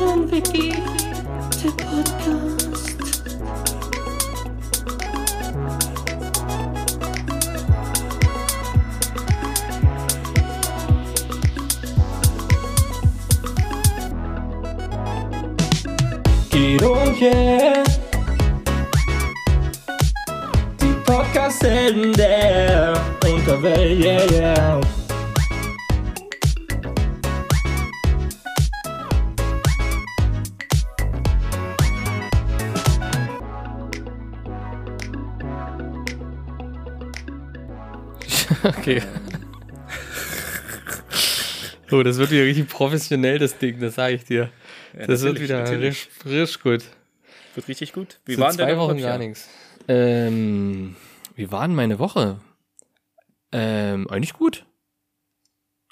und Vicky, der Podcast. Guido und yeah. Die Podcast-Helden der Unterwelt, yeah, yeah. Okay. Oh, das wird wieder richtig professionell, das Ding, das sage ich dir. Ja, das wird wieder natürlich. richtig, richtig gut. Wird richtig gut. Wie So waren zwei deine Wochen Woche, gar nichts. Ähm, wie war denn meine Woche? Ähm, eigentlich gut.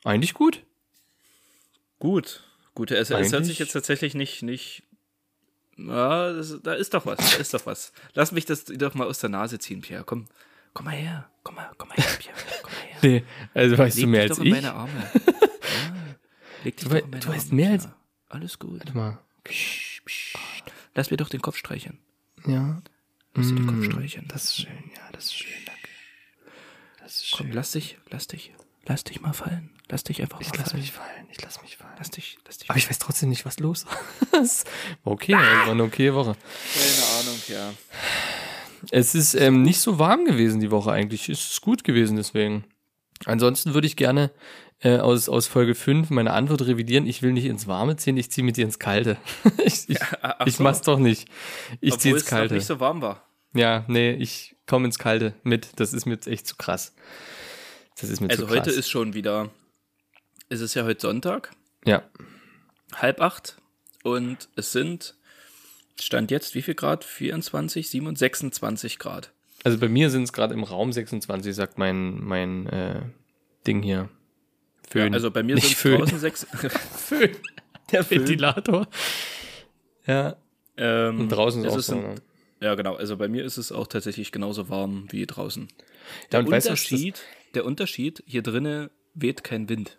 Eigentlich gut. Gut. Gut, es, es hört sich jetzt tatsächlich nicht, nicht. Ja, das, da ist doch was, da ist doch was. Lass mich das doch mal aus der Nase ziehen, Pierre. Komm, komm mal her. Komm mal, komm mal her, Pierre. Komm mal her. Nee, also weißt Leg du mehr dich als doch in ich? meine Arme. Ja, leg dich Du doch wei- in meine du weißt Arme, mehr als- Pierre. Alles gut. Warte mal. Psst, psst. Lass mir doch den Kopf streicheln. Ja. Lass dir den Kopf Mm, streichen. Das ist schön, ja, das ist schön, danke. Das ist Komm, schön. lass dich, lass dich, lass dich mal fallen. Lass dich einfach Ich mal lass fallen. mich fallen, ich lass mich fallen. Lass dich, lass dich. Aber ich weiß trotzdem nicht, was los ist. Okay, also war eine okay Woche. keine Ahnung, ja. Es ist ähm, nicht so warm gewesen die Woche eigentlich. Es ist gut gewesen deswegen. Ansonsten würde ich gerne äh, aus, aus Folge 5 meine Antwort revidieren. Ich will nicht ins Warme ziehen, ich ziehe mit dir ins Kalte. ich ich, ich so. mach's doch nicht. Ich ziehe Obwohl ins es noch Kalte. nicht so warm war. ja, nee, ich komme ins Kalte mit. Das ist mir jetzt echt zu krass. Das ist mir Also zu krass. heute ist schon wieder, es ist ja heute Sonntag, ja, halb acht und es sind, Stand jetzt, wie viel Grad? 24, 27, 26 Grad. also bei mir sind es gerade im Raum 26, sagt mein, mein äh, Ding hier. Föhn. Also bei mir sind es Föhn. draußen sechs. Föhn. Der Ventilator. Ja, ähm, und draußen ist es auch so. ein- ne? Ja, genau. Also bei mir ist es auch tatsächlich genauso warm wie draußen. Ja, Der und weißt du, Unterschied, der Unterschied, hier drinnen weht kein Wind.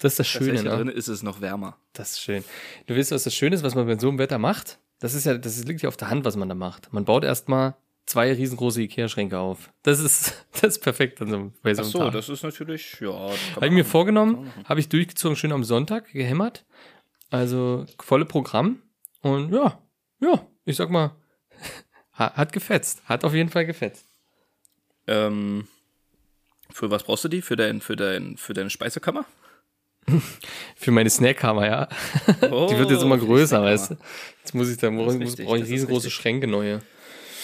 Das ist das Das Schöne, heißt, ne? drinnen ist es noch wärmer. Das ist schön. Du weißt, was das Schöne ist, was man bei so einem Wetter macht? Das ist ja, das liegt ja auf der Hand, was man da macht. Man baut erstmal zwei riesengroße Ikea-Schränke auf. Das ist, das ist perfekt an so, einem- bei so Ach einem so, Tag. das ist natürlich, ja. Habe ich mir vorgenommen, habe ich durchgezogen, schön am Sonntag gehämmert. Also volle Programm. Und ja, ja, ich sag mal, ha- hat gefetzt. Hat auf jeden Fall gefetzt. Ähm, für was brauchst du die? Für, dein, für, dein, für deine Speisekammer? Für meine Snackkammer, ja. Oh, Die wird jetzt immer für die größer, weißt du. Jetzt muss ich da, ist muss, brauche ich ist riesengroße. Schränke neue.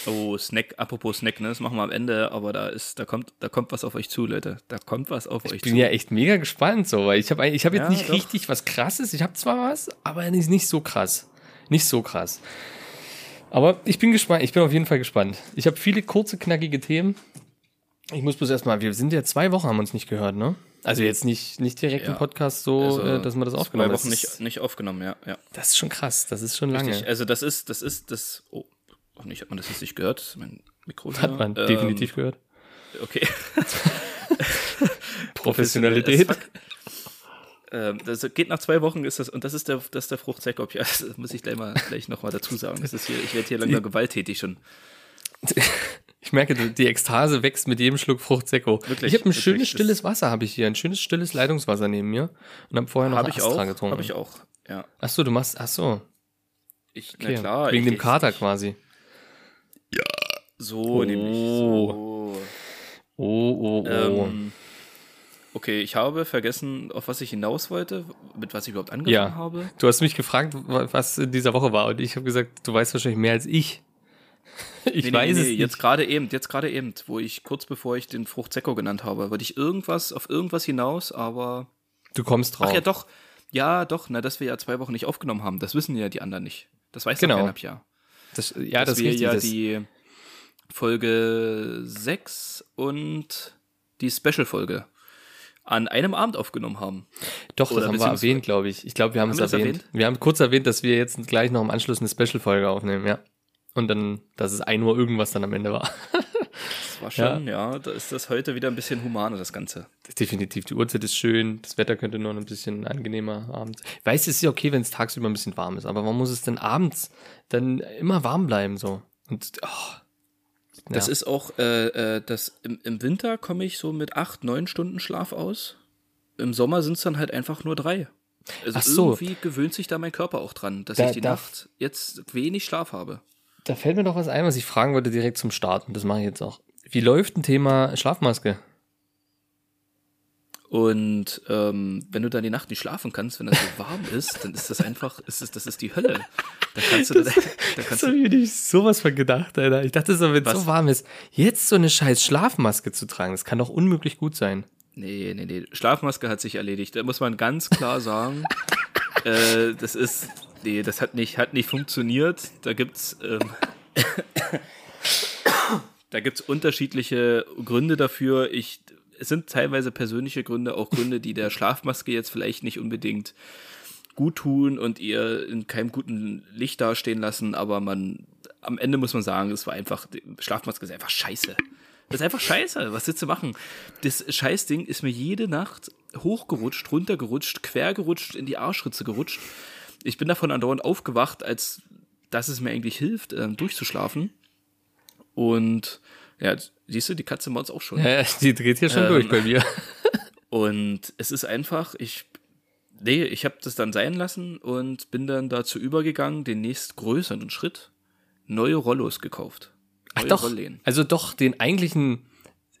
Oh, Snack, apropos Snack, ne? Das machen wir am Ende, aber da ist, da kommt, da kommt was auf euch zu, Leute. Da kommt was auf euch Ich bin zu. ja echt mega gespannt, so, weil ich habe ich hab jetzt Ja, nicht doch. richtig was krasses. Ich habe zwar was, aber nicht, nicht so krass. Nicht so krass. Aber ich bin gespannt. Ich bin auf jeden Fall gespannt. Ich habe viele kurze, knackige Themen. Ich muss bloß erstmal, wir sind ja zwei Wochen, haben uns nicht gehört, ne? Also jetzt nicht, nicht direkt im Ja. Podcast so, Also, äh, dass man das Zwei aufgenommen hat. Wochen Das nicht, ist, nicht aufgenommen, ja, ja. das ist schon krass. Das ist schon lange. Richtig. Also das ist, das ist, das, oh, hoffentlich hat man das jetzt nicht gehört. Ist Mein Mikro. Hat man Ähm, definitiv gehört. Okay. Professionalität. Ähm, das geht nach zwei Wochen, ist das, und das ist der, das ist der Fruchtsäckop, ja, das muss ich gleich mal gleich nochmal dazu sagen. Das ist hier, ich werde hier langsam gewalttätig schon. Ich merke, die Ekstase wächst mit jedem Schluck Fruchtsäcko. Wirklich, ich habe ein wirklich, schönes stilles Wasser, habe ich hier. Ein schönes stilles Leitungswasser neben mir. Und habe vorher noch ich Astra auch, getrunken. habe ich auch, ja. Ach so, du machst, ach so. Ich, Okay. na klar. Wegen ich, dem Kater ich, quasi. So, nämlich, so. Oh, oh, oh. Ähm, okay, ich habe vergessen, auf was ich hinaus wollte, mit was ich überhaupt angefangen Ja. habe. Du hast mich gefragt, wa- was in dieser Woche war. Und ich habe gesagt, du weißt wahrscheinlich mehr als ich. Ich Nee, nee, weiß nee, es jetzt gerade eben, jetzt gerade eben, wo ich kurz bevor ich den Fruchtzecko genannt habe, wollte ich irgendwas auf irgendwas hinaus, aber Du kommst drauf. ach ja doch, ja doch, na, dass wir ja zwei Wochen nicht aufgenommen haben, das wissen ja die anderen nicht. Das weiß Genau. keiner, ja. Das, ja, dass das wir richtig. ja das, die Folge 6 und die Special-Folge an einem Abend aufgenommen haben. doch, das oder haben wir erwähnt, glaube ich. Ich glaube, wir haben Haben es das erwähnt. erwähnt? Wir haben kurz erwähnt, dass wir jetzt gleich noch im Anschluss eine Special-Folge aufnehmen, ja. Und dann, dass es 1 Uhr irgendwas dann am Ende war. das war schon, ja. da ist das heute wieder ein bisschen humaner, das Ganze. Definitiv, die Uhrzeit ist schön, das Wetter könnte nur noch ein bisschen angenehmer abends. Ich weiß, es ist ja okay, wenn es tagsüber ein bisschen warm ist, aber man muss es dann abends dann immer warm bleiben so. Und oh, Das Ja. ist auch, äh, äh, das im, im Winter komme ich so mit acht, neun Stunden Schlaf aus. Im Sommer sind es dann halt einfach nur drei. Also Ach so. irgendwie gewöhnt sich da mein Körper auch dran, dass Da- ich die da- Nacht jetzt wenig Schlaf habe. Da fällt mir doch was ein, was ich fragen wollte direkt zum Start und das mache ich jetzt auch. Wie läuft ein Thema Schlafmaske? Und ähm, wenn du dann die Nacht nicht schlafen kannst, wenn das so warm ist, dann ist das einfach, ist es, das ist die Hölle. Da kannst du, da, da Das kannst habe du, ich mir nicht sowas von gedacht, Alter. Ich dachte so, wenn es so warm ist, jetzt so eine scheiß Schlafmaske zu tragen, das kann doch unmöglich gut sein. nee, nee, nee, Schlafmaske hat sich erledigt. Da muss man ganz klar sagen, äh, das ist, nee, das hat nicht, hat nicht funktioniert. Da gibt's, ähm, unterschiedliche Gründe dafür. Ich, es sind teilweise persönliche Gründe, auch Gründe, die der Schlafmaske jetzt vielleicht nicht unbedingt gut tun und ihr in keinem guten Licht dastehen lassen, aber man, am Ende muss man sagen, es war einfach, die Schlafmaske ist einfach scheiße. Das ist einfach scheiße. Was willst du machen? Das Scheißding ist mir jede Nacht hochgerutscht, runtergerutscht, quergerutscht, in die Arschritze gerutscht. Ich bin davon andauernd aufgewacht, als dass es mir eigentlich hilft, ähm, durchzuschlafen. Und ja, siehst du, die Katze macht's auch schon. Ja, die dreht hier schon Ähm. durch bei mir. Und es ist einfach, ich, nee, ich habe das dann sein lassen und bin dann dazu übergegangen, den nächst größeren Schritt, neue Rollos gekauft. Ach Neue doch, Rolllehnen. also doch den eigentlichen,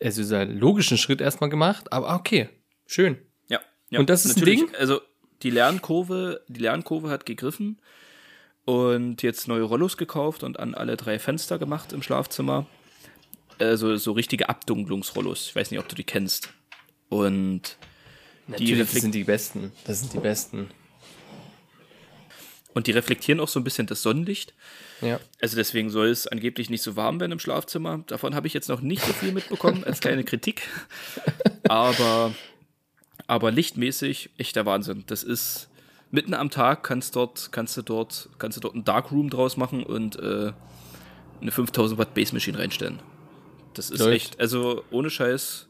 also dieser logischen Schritt erstmal gemacht, aber okay, schön. Ja, ja. Und das ist ein natürlich, Ding? Also die Lernkurve, die Lernkurve hat gegriffen und jetzt neue Rollos gekauft und an alle drei Fenster gemacht im Schlafzimmer. Also so richtige Abdunklungsrollos. Ich weiß nicht, ob du die kennst. Und Natürlich, das reflekt- sind die besten. Das sind die besten. und die reflektieren auch so ein bisschen das Sonnenlicht. Ja. Also deswegen soll es angeblich nicht so warm werden im Schlafzimmer. Davon habe ich jetzt noch nicht so viel mitbekommen als kleine Kritik. Aber, aber lichtmäßig echter Wahnsinn. Das ist mitten am Tag kannst dort, kannst du dort, kannst du dort einen Darkroom draus machen und äh, eine 5000 Watt Base Machine reinstellen. Das ist Läuft. echt, also ohne Scheiß,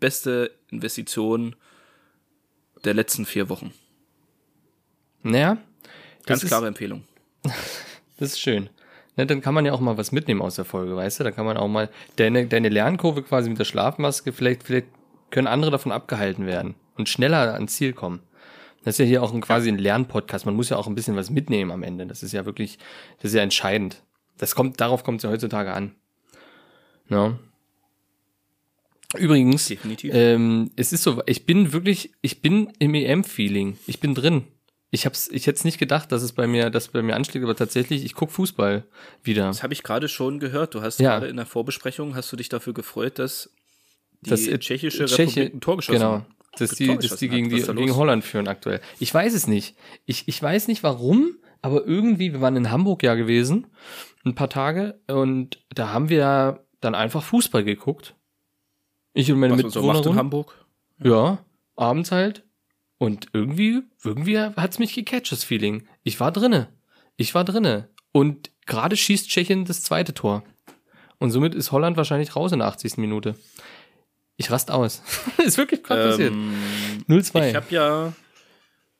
beste Investition der letzten vier Wochen. Naja, Ganz das ist, klare Empfehlung. Das ist schön. Ne, dann kann man ja auch mal was mitnehmen aus der Folge, weißt du? Da kann man auch mal deine, deine Lernkurve quasi mit der Schlafmaske, vielleicht, vielleicht können andere davon abgehalten werden und schneller ans Ziel kommen. Das ist ja hier auch ein, quasi ein Lernpodcast. Man muss ja auch ein bisschen was mitnehmen am Ende. Das ist ja wirklich, das ist ja entscheidend. Das kommt, darauf kommt es ja heutzutage an. Ja. Übrigens, Definitiv. ähm, es ist so, ich bin wirklich, ich bin im EM-Feeling. Ich bin drin. Ich hab's, ich hätte es nicht gedacht, dass es bei mir, dass bei mir anschlägt, aber tatsächlich, ich guck Fußball wieder. Das habe ich gerade schon gehört. Du hast Ja. gerade in der Vorbesprechung, hast du dich dafür gefreut, dass die Das, äh, tschechische Tscheche- Republik ein Tor geschossen Genau. Dass die, dass die gegen, die, gegen? Holland führen aktuell. Ich weiß es nicht. Ich, ich weiß nicht warum, aber irgendwie, wir waren in Hamburg ja gewesen, ein paar Tage, und da haben wir dann einfach Fußball geguckt. Ich und meine Was man so in Mitbewohnerin. Hamburg. Ja, abends halt. Und irgendwie, irgendwie hat's mich gecatcht, das Feeling. Ich war drinne. Ich war drinne. Und gerade schießt Tschechien das zweite Tor. Und somit ist Holland wahrscheinlich raus in der 80. Minute. Ich rast aus. ist wirklich gerade passiert. Ähm, 0-2. ich habe ja,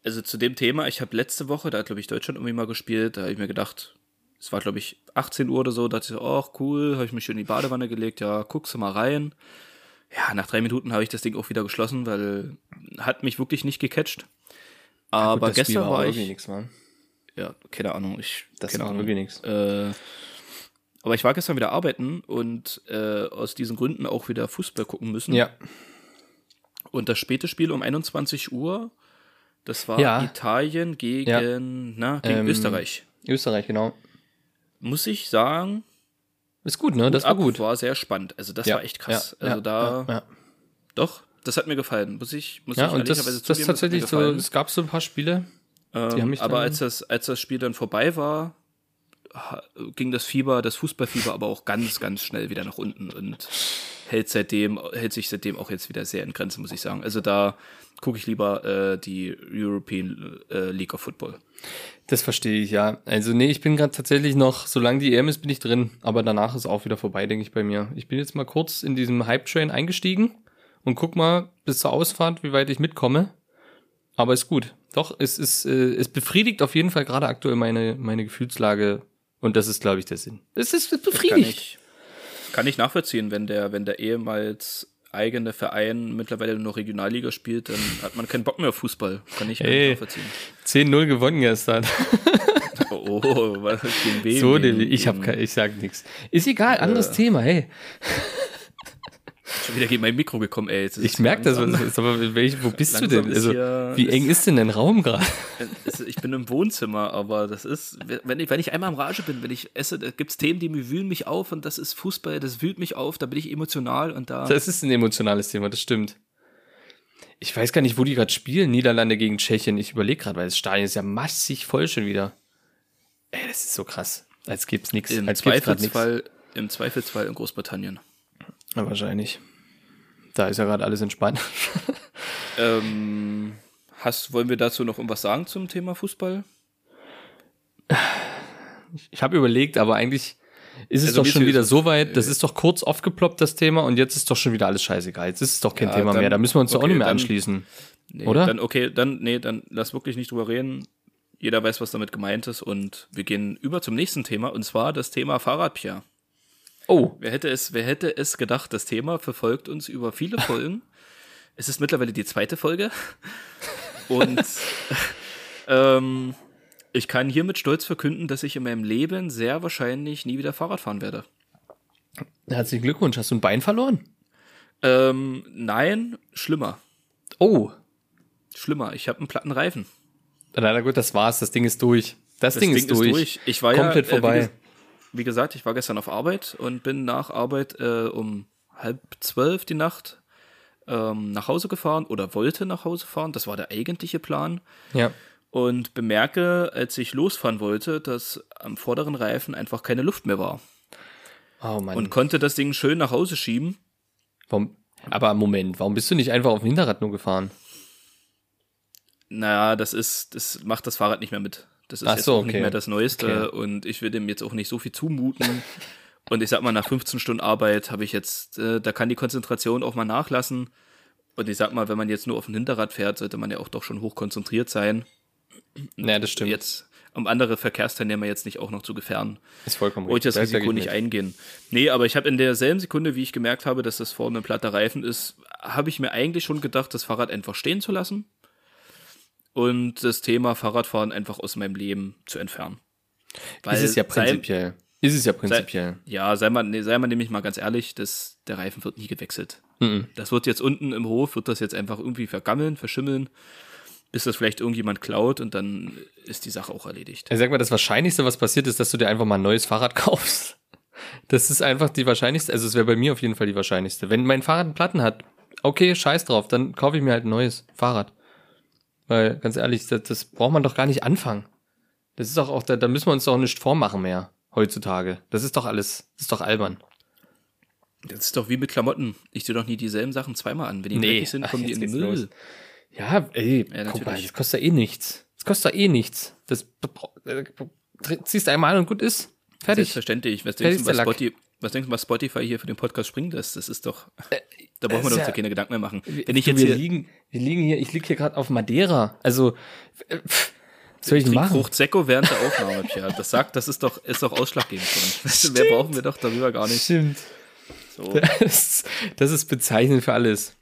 also zu dem Thema, ich habe letzte Woche, da hat glaube ich Deutschland irgendwie mal gespielt, da habe ich mir gedacht, es war glaube ich 18 Uhr oder so, da dachte ich so, ach cool, habe ich mich schön in die Badewanne gelegt, ja, guckst du mal rein. Ja, nach drei Minuten habe ich das Ding auch wieder geschlossen, weil hat mich wirklich nicht gecatcht. Aber Gut, das Spiel gestern war irgendwie ich, nix, Mann. ja, keine Ahnung, ich, Das keine war Ahnung. wirklich nix. Äh, aber ich war gestern wieder arbeiten und äh, aus diesen Gründen auch wieder Fußball gucken müssen. Ja. Und das späte Spiel um 21 Uhr, das war Ja. Italien gegen, na, gegen Ähm, Österreich. Österreich, genau. Muss ich sagen, Ist gut, ne? Das war gut. war sehr spannend. Also das ja. war echt krass. Ja, also ja, da, Ja, ja. doch, das hat mir gefallen. Muss ich, muss ja ich und das, ehrlicherweise das zugeben, tatsächlich hat so, es gab so ein paar Spiele. Ähm, haben mich aber als das, als das Spiel dann vorbei war, ging das Fieber, das Fußballfieber aber auch ganz, ganz schnell wieder nach unten. Und hält seitdem, hält sich seitdem auch jetzt wieder sehr in Grenzen, muss ich sagen. Also da gucke ich lieber äh, die European äh, League of Football. Das verstehe ich, ja. Also nee, ich bin gerade tatsächlich noch, solange die EM ist, bin ich drin. Aber danach ist auch wieder vorbei, denke ich, bei mir. Ich bin jetzt mal kurz in diesem Hype-Train eingestiegen und guck mal bis zur Ausfahrt, wie weit ich mitkomme. Aber ist gut. Doch, es ist, äh, es befriedigt auf jeden Fall gerade aktuell meine, meine Gefühlslage. Und das ist, glaube ich, der Sinn. Es ist es Kann ich, kann ich nachvollziehen, wenn der, wenn der ehemals eigene Verein mittlerweile nur noch Regionalliga spielt, dann hat man keinen Bock mehr auf Fußball. Kann ich, kann ich Ey. nachvollziehen. 10-0 gewonnen gestern. Oh, oh was gegen wen? so, ich hab, ich sag nichts. Ist egal, anderes Äh, Thema, hey. Schon wieder gegen mein Mikro gekommen, ey. Ich es merke das, was ist, aber wo bist du langsam denn? ist Also, wie eng ist denn dein Raum gerade? Es- Ich bin im Wohnzimmer, aber das ist, wenn ich, wenn ich einmal im Rage bin, wenn ich esse, da gibt's Themen, die mir wühlen mich auf und das ist Fußball, das wühlt mich auf, da bin ich emotional und da. Das ist ein emotionales Thema, das stimmt. Ich weiß gar nicht, wo die gerade spielen. Niederlande gegen Tschechien. Ich überlege gerade, weil das Stadion ist ja massig voll schon wieder. Ey, das ist so krass. Als gibt's nichts. Zweifelsfall, im Zweifelsfall in Großbritannien. Ja, wahrscheinlich. Da ist ja gerade alles entspannt. Ähm, hast, wollen wir dazu noch irgendwas sagen zum Thema Fußball? Ich habe überlegt, aber eigentlich ist es Also, doch schon wieder so weit. Das ist doch kurz aufgeploppt, das Thema, und jetzt ist doch schon wieder alles scheißegal. Jetzt ist es doch kein Ja, Thema dann- mehr. Da müssen wir uns doch auch okay, nicht mehr dann- anschließen. Nee, Oder? Dann, okay, dann, nee, dann lass wirklich nicht drüber reden. Jeder weiß, was damit gemeint ist und wir gehen über zum nächsten Thema und zwar das Thema Fahrradpia. Oh, Wer hätte es, wer hätte es gedacht, das Thema verfolgt uns über viele Folgen. es ist mittlerweile die zweite Folge. Und ähm, ich kann hiermit stolz verkünden, dass ich in meinem Leben sehr wahrscheinlich nie wieder Fahrrad fahren werde. herzlichen Glückwunsch. Hast du ein Bein verloren? Ähm, nein, schlimmer. Oh, Schlimmer. Ich habe einen platten Reifen. na, na gut, das war's. Das Ding ist durch. Das, Das Ding, ist, durch. Ich war Komplett ja, vorbei. Äh, wie, ges- wie gesagt, ich war gestern auf Arbeit und bin nach Arbeit äh, um halb zwölf die Nacht ähm, nach Hause gefahren oder wollte nach Hause fahren. Das war der eigentliche Plan. Ja. Und bemerke, als ich losfahren wollte, dass am vorderen Reifen einfach keine Luft mehr war. Oh Mann. Und konnte das Ding schön nach Hause schieben. warum, aber Moment, warum bist du nicht einfach auf dem Hinterrad nur gefahren? Naja, das ist, das macht das Fahrrad nicht mehr mit. Das ist Ach jetzt so, auch okay. nicht mehr das Neueste Okay. und ich will dem jetzt auch nicht so viel zumuten. und ich sag mal, nach 15 Stunden Arbeit habe ich jetzt, äh, da kann die Konzentration auch mal nachlassen. Und ich sag mal, wenn man jetzt nur auf dem Hinterrad fährt, sollte man ja auch doch schon hoch konzentriert sein. Ja, das stimmt. Jetzt, um andere Verkehrsteilnehmer jetzt nicht auch noch zu gefährden. ist vollkommen Wollte ich das Risiko ich nicht eingehen. Nee, aber ich habe in derselben Sekunde, wie ich gemerkt habe, dass das vorne ein platter Reifen ist, habe ich mir eigentlich schon gedacht, das Fahrrad einfach stehen zu lassen und das Thema Fahrradfahren einfach aus meinem Leben zu entfernen. Ist es ja sei- prinzipiell. Ist es ja Sei, prinzipiell. ja, sei mal, nee, sei mal nämlich mal ganz ehrlich, das, der Reifen wird nie gewechselt. Mhm. Das wird jetzt unten im Hof, wird das jetzt einfach irgendwie vergammeln, verschimmeln, bis das vielleicht irgendjemand klaut und dann ist die Sache auch erledigt. Ich sag mal, das Wahrscheinlichste, was passiert, ist, dass du dir einfach mal ein neues Fahrrad kaufst. Das ist einfach die wahrscheinlichste, also es wäre bei mir auf jeden Fall die wahrscheinlichste. Wenn mein Fahrrad einen Platten hat, okay, scheiß drauf, dann kaufe ich mir halt ein neues Fahrrad. Weil, ganz ehrlich, das, das braucht man doch gar nicht anfangen. Das ist doch auch, da, da müssen wir uns doch nicht vormachen mehr, heutzutage. Das ist doch alles, das ist doch albern. Das ist doch wie mit Klamotten. Ich sehe doch nie dieselben Sachen zweimal an. Wenn die Nee. dreckig sind, Ach, kommen die jetzt in den Müll. los. Ja, ey, Ja, guck mal, das kostet ja eh nichts. Das kostet ja eh nichts. Das äh, ziehst einmal an und gut ist. Fertig. Selbstverständlich. Denkst, du, Lack. Spotify, was denkst du, was Spotify hier für den Podcast springt? Das, das ist doch. Da brauchen wir uns ja- ja keine Gedanken mehr machen. Wenn ich Du, jetzt wir hier liegen, wir liegen hier, ich lieg hier gerade auf Madeira. Also, äh, pff, was soll ich denn trink machen? Frucht Secco während der Aufnahme, Pia. Das sagt, das ist doch, ist doch ausschlaggebend für uns. Mehr brauchen wir doch darüber gar nicht. Stimmt. So. Das, das ist bezeichnend für alles.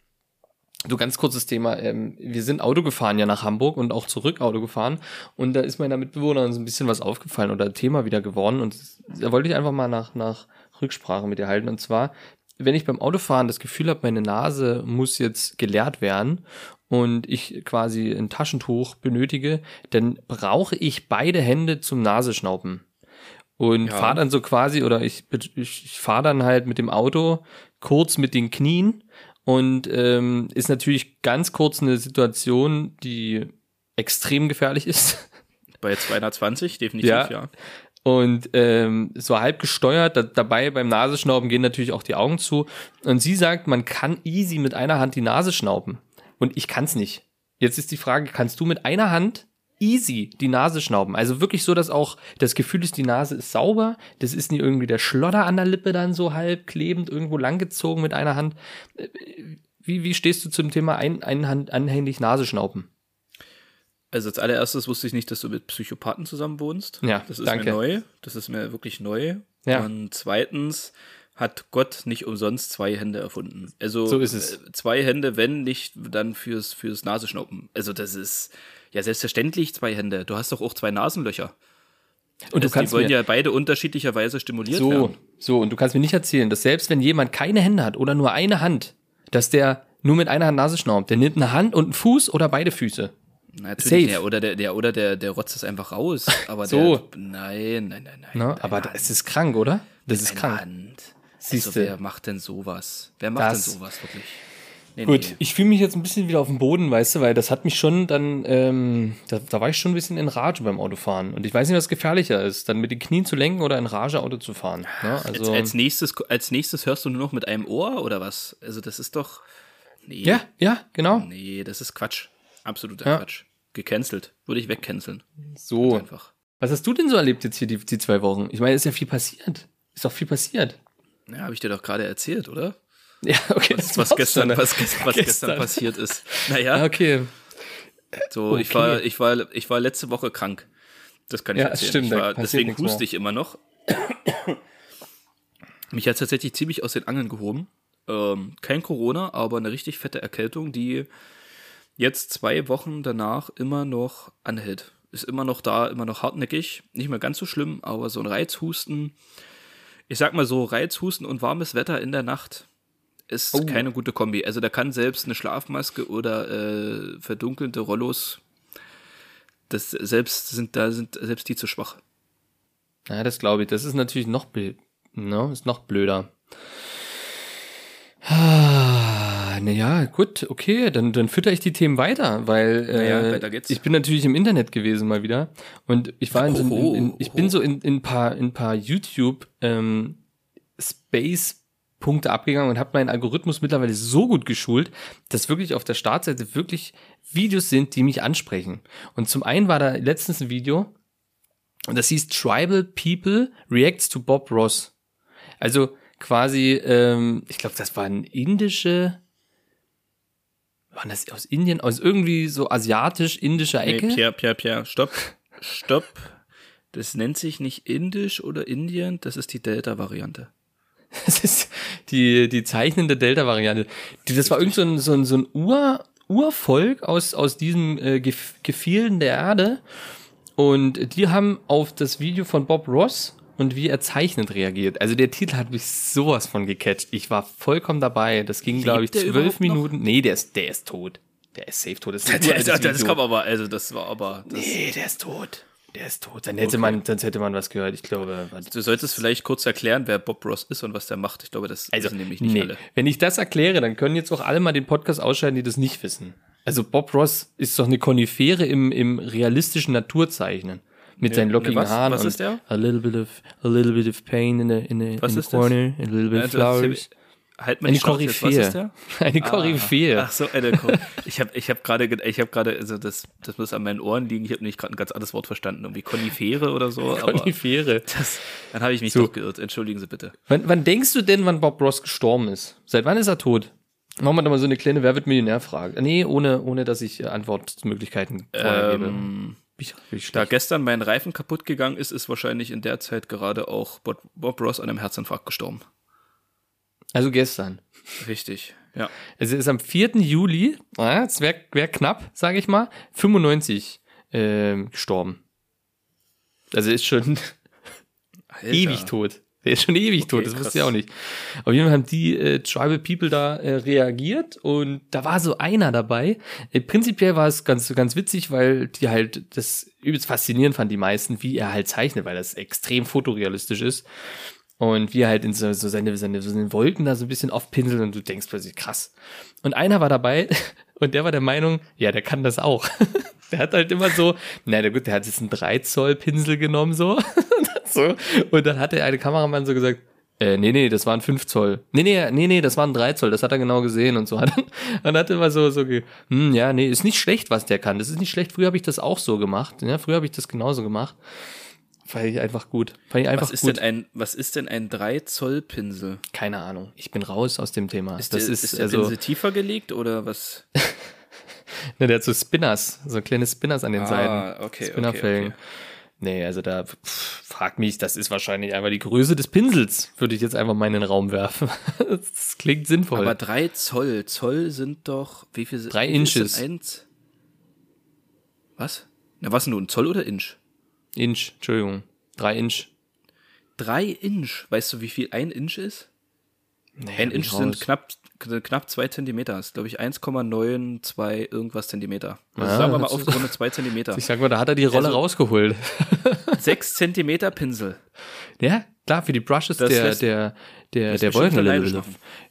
Du, ganz kurzes Thema. Ähm, wir sind Auto gefahren ja nach Hamburg und auch zurück Auto gefahren. Und da ist meiner Mitbewohnerin so ein bisschen was aufgefallen oder Thema wieder geworden. Und da wollte ich einfach mal nach, nach Rücksprache mit ihr halten. Und zwar, wenn ich beim Autofahren das Gefühl habe, meine Nase muss jetzt geleert werden und ich quasi ein Taschentuch benötige, dann brauche ich beide Hände zum Naseschnauben. Und Ja. fahre dann so quasi, oder ich, ich, ich fahre dann halt mit dem Auto kurz mit den Knien und ähm, ist natürlich ganz kurz eine Situation, die extrem gefährlich ist. Bei 220, definitiv, Ja. ja. Und ähm, so halb gesteuert. Da, dabei beim Nasenschnauben gehen natürlich auch die Augen zu. Und sie sagt, man kann easy mit einer Hand die Nase schnauben. Und ich kann's nicht. Jetzt ist die Frage, kannst du mit einer Hand easy die Nase schnauben? Also wirklich so, dass auch das Gefühl ist, die Nase ist sauber. Das ist nie irgendwie der Schlodder an der Lippe dann so halb klebend irgendwo langgezogen mit einer Hand. Äh, Wie, wie stehst du zum Thema ein, einhand, anhänglich Nase schnauben? Also als allererstes wusste ich nicht, dass du mit Psychopathen zusammen wohnst. Ja, das ist danke. mir neu. Das ist mir wirklich neu. Ja. Und zweitens hat Gott nicht umsonst zwei Hände erfunden. Also So ist es. äh, zwei Hände, wenn nicht, dann fürs fürs Nasenschnauben. Also das ist ja selbstverständlich zwei Hände. Du hast doch auch zwei Nasenlöcher. Und du Also kannst die wollen mir, ja beide unterschiedlicherweise stimuliert so, werden. so, und du kannst mir nicht erzählen, dass selbst wenn jemand keine Hände hat oder nur eine Hand, dass der nur mit einer Hand Nase schnaubt. Der nimmt eine Hand und einen Fuß oder beide Füße. Na, Natürlich, Safe. der, oder der, der, oder der, der rotzt es einfach raus. Aber So. der, nein, nein, nein, nein. Ne? Deine Aber Hand, das ist krank, oder? Das ist krank. Hand. Siehste. Also, wer macht denn sowas? Wer macht Das- denn sowas wirklich? Nee, Gut, nee. ich fühle mich jetzt ein bisschen wieder auf dem Boden, weißt du, weil das hat mich schon dann, ähm, da, da war ich schon ein bisschen in Rage beim Autofahren. Und ich weiß nicht, was gefährlicher ist, dann mit den Knien zu lenken oder in Rage Auto zu fahren. Ne? Als, Also, als, nächstes, als nächstes hörst du nur noch mit einem Ohr oder was? Also, das ist doch. Nee. ja, ja, genau. Nee, das ist Quatsch. Absoluter Ja. Quatsch. Gecancelt. Würde ich wegcanceln. So. Einfach. Was hast du denn so erlebt jetzt hier die, die zwei Wochen? Ich meine, ist ja viel passiert. Ist doch viel passiert. Ja, habe ich dir doch gerade erzählt, oder? Ja, okay. Was, was, gestern, was, was gestern passiert ist. Naja, Ja, okay. so, ich, okay. war, ich, war, ich war letzte Woche krank. Das kann ich Ja, erzählen. stimmt, ich war, deswegen huste ich immer noch. Mich hat tatsächlich ziemlich aus den Angeln gehoben. Ähm, kein Corona, aber eine richtig fette Erkältung, die jetzt zwei Wochen danach immer noch anhält. Ist immer noch da, immer noch hartnäckig. Nicht mehr ganz so schlimm, aber so ein Reizhusten. Ich sag mal so, Reizhusten und warmes Wetter in der Nacht ist Oh. keine gute Kombi. Also da kann selbst eine Schlafmaske oder äh, verdunkelnde Rollos, das selbst sind da sind selbst die zu schwach. Ja, das glaube ich. Das ist natürlich noch blöd. Ne? Ist noch blöder. Ah, Naja, gut, okay, dann, dann fütter ich die Themen weiter, weil äh, Naja, ich bin natürlich im Internet gewesen mal wieder und ich war in so, in, in, in, ich bin so in, in ein paar in ein paar YouTube ähm, Space Punkte abgegangen und habe meinen Algorithmus mittlerweile so gut geschult, dass wirklich auf der Startseite wirklich Videos sind, die mich ansprechen. Und zum einen war da letztens ein Video, und das hieß Tribal People Reacts to Bob Ross. Also quasi, ähm, ich glaube, das waren indische, waren das aus Indien, aus irgendwie so asiatisch-indischer Nee, Ecke? Pierre, Pierre, Pierre, stopp. Stopp. Das nennt sich nicht Indisch oder Indien, das ist die Delta-Variante. Das ist die, die zeichnende Delta-Variante. Das war irgend so ein, so ein, so ein Ur, Urvolk aus, aus diesem äh, Gef Gefehlen der Erde. Und die haben auf das Video von Bob Ross und wie er zeichnet reagiert. Also der Titel hat mich sowas von gecatcht. Ich war vollkommen dabei. Das ging, glaube ich, der zwölf überhaupt noch? Minuten. Nee, der ist, der ist tot. Der ist safe tot. Das ist Das, uraltes das, kam aber, also das war aber. Das, Nee, der ist tot. Der ist tot. Dann hätte man, sonst hätte man was gehört. Ich glaube, Du solltest vielleicht kurz erklären, wer Bob Ross ist und was der macht. Ich glaube, das Also, wissen nämlich nicht nee. alle. Wenn ich das erkläre, dann können jetzt auch alle mal den Podcast ausschalten, die das nicht wissen. Also Bob Ross ist doch eine Konifere im, im realistischen Naturzeichnen. Mit seinen lockigen was? Haaren. Was und ist der? A little bit of, a little bit of pain in the, in the, Was in the ist das? corner, a little bit of das- flowers. Halt mal Eine Koryphäe. ist der? Eine Koryphäe. Ach so, eine Koryphäe. Ich habe ich hab gerade, ge- ich habe gerade, also das, das muss an meinen Ohren liegen. Ich habe nämlich gerade ein ganz anderes Wort verstanden, irgendwie Konifere oder so. Konifere. das, dann habe ich mich So. doch geirrt. Entschuldigen Sie bitte. Wann, wann denkst du denn, wann Bob Ross gestorben ist? Seit wann ist er tot? Machen wir doch mal so eine kleine Wer wird Millionär-Frage. Nee, ohne, ohne dass ich äh, Antwortmöglichkeiten vorher gebe. Ähm, Ich, ich da schlecht. gestern mein Reifen kaputt gegangen ist, ist wahrscheinlich in der Zeit gerade auch Bob, Bob Ross an einem Herzinfarkt gestorben. Also gestern. Richtig, ja. Es ist am 4. Juli, ja, es wäre wär knapp, sage ich mal, 95 ähm, gestorben. Also ist schon ewig tot. Der ist schon ewig tot, das krass. wusste ich auch nicht. Auf jeden Fall haben die äh, Tribal People da äh, reagiert und da war so einer dabei. Äh, prinzipiell war es ganz, ganz witzig, weil die halt das übelst faszinierend fanden, die meisten, wie er halt zeichnet, weil das extrem fotorealistisch ist. Und wie er halt in so, so seine, seine, so seine Wolken da so ein bisschen aufpinselt und du denkst plötzlich, krass. Und einer war dabei und der war der Meinung, ja, der kann das auch. der hat halt immer so, na gut, der hat jetzt einen 3 Zoll Pinsel genommen so so. Und dann hat der eine Kameramann so gesagt, äh, nee, nee, das waren 5 Zoll. Nee, nee, nee, nee, das waren 3 Zoll, das hat er genau gesehen und so. Hat, dann hat er immer so, so, hm, ja, nee, ist nicht schlecht, was der kann. Das ist nicht schlecht. Früher habe ich das auch so gemacht. Ja, früher habe ich das genauso gemacht. Fand ich einfach gut. Fand ich einfach Was ist, gut. denn ein, was ist denn ein 3 Zoll Pinsel? Keine Ahnung. Ich bin raus aus dem Thema. Ist, das der, ist, ist der also, Pinsel tiefer gelegt oder was? ne, der hat so Spinners, so kleine Spinners an den Seiten. Ah, okay, Spinnerfelgen. okay, Nee, also da pff, frag mich, das ist wahrscheinlich einfach die Größe des Pinsels, würde ich jetzt einfach mal in den Raum werfen. das klingt sinnvoll. Aber 3 Zoll, Zoll sind doch, wie viel sind Drei Inches. Eins? Was? Na, was nun, Zoll oder Inch? Inch, Entschuldigung. Drei Inch. 3 Inch, weißt du, wie viel ein Inch ist? Nee, Ein Inch sind raus. knapp, knapp zwei Zentimeter. Das ist, glaube ich, 1,92 irgendwas Zentimeter. Also Ja, sagen wir mal aufgerundet zwei Zentimeter. Ich sag mal, da hat er die Rolle Also- rausgeholt. Sechs Zentimeter Pinsel. Ja, klar, für die Brushes Das der, der, der, der Wolken. A little, bit of,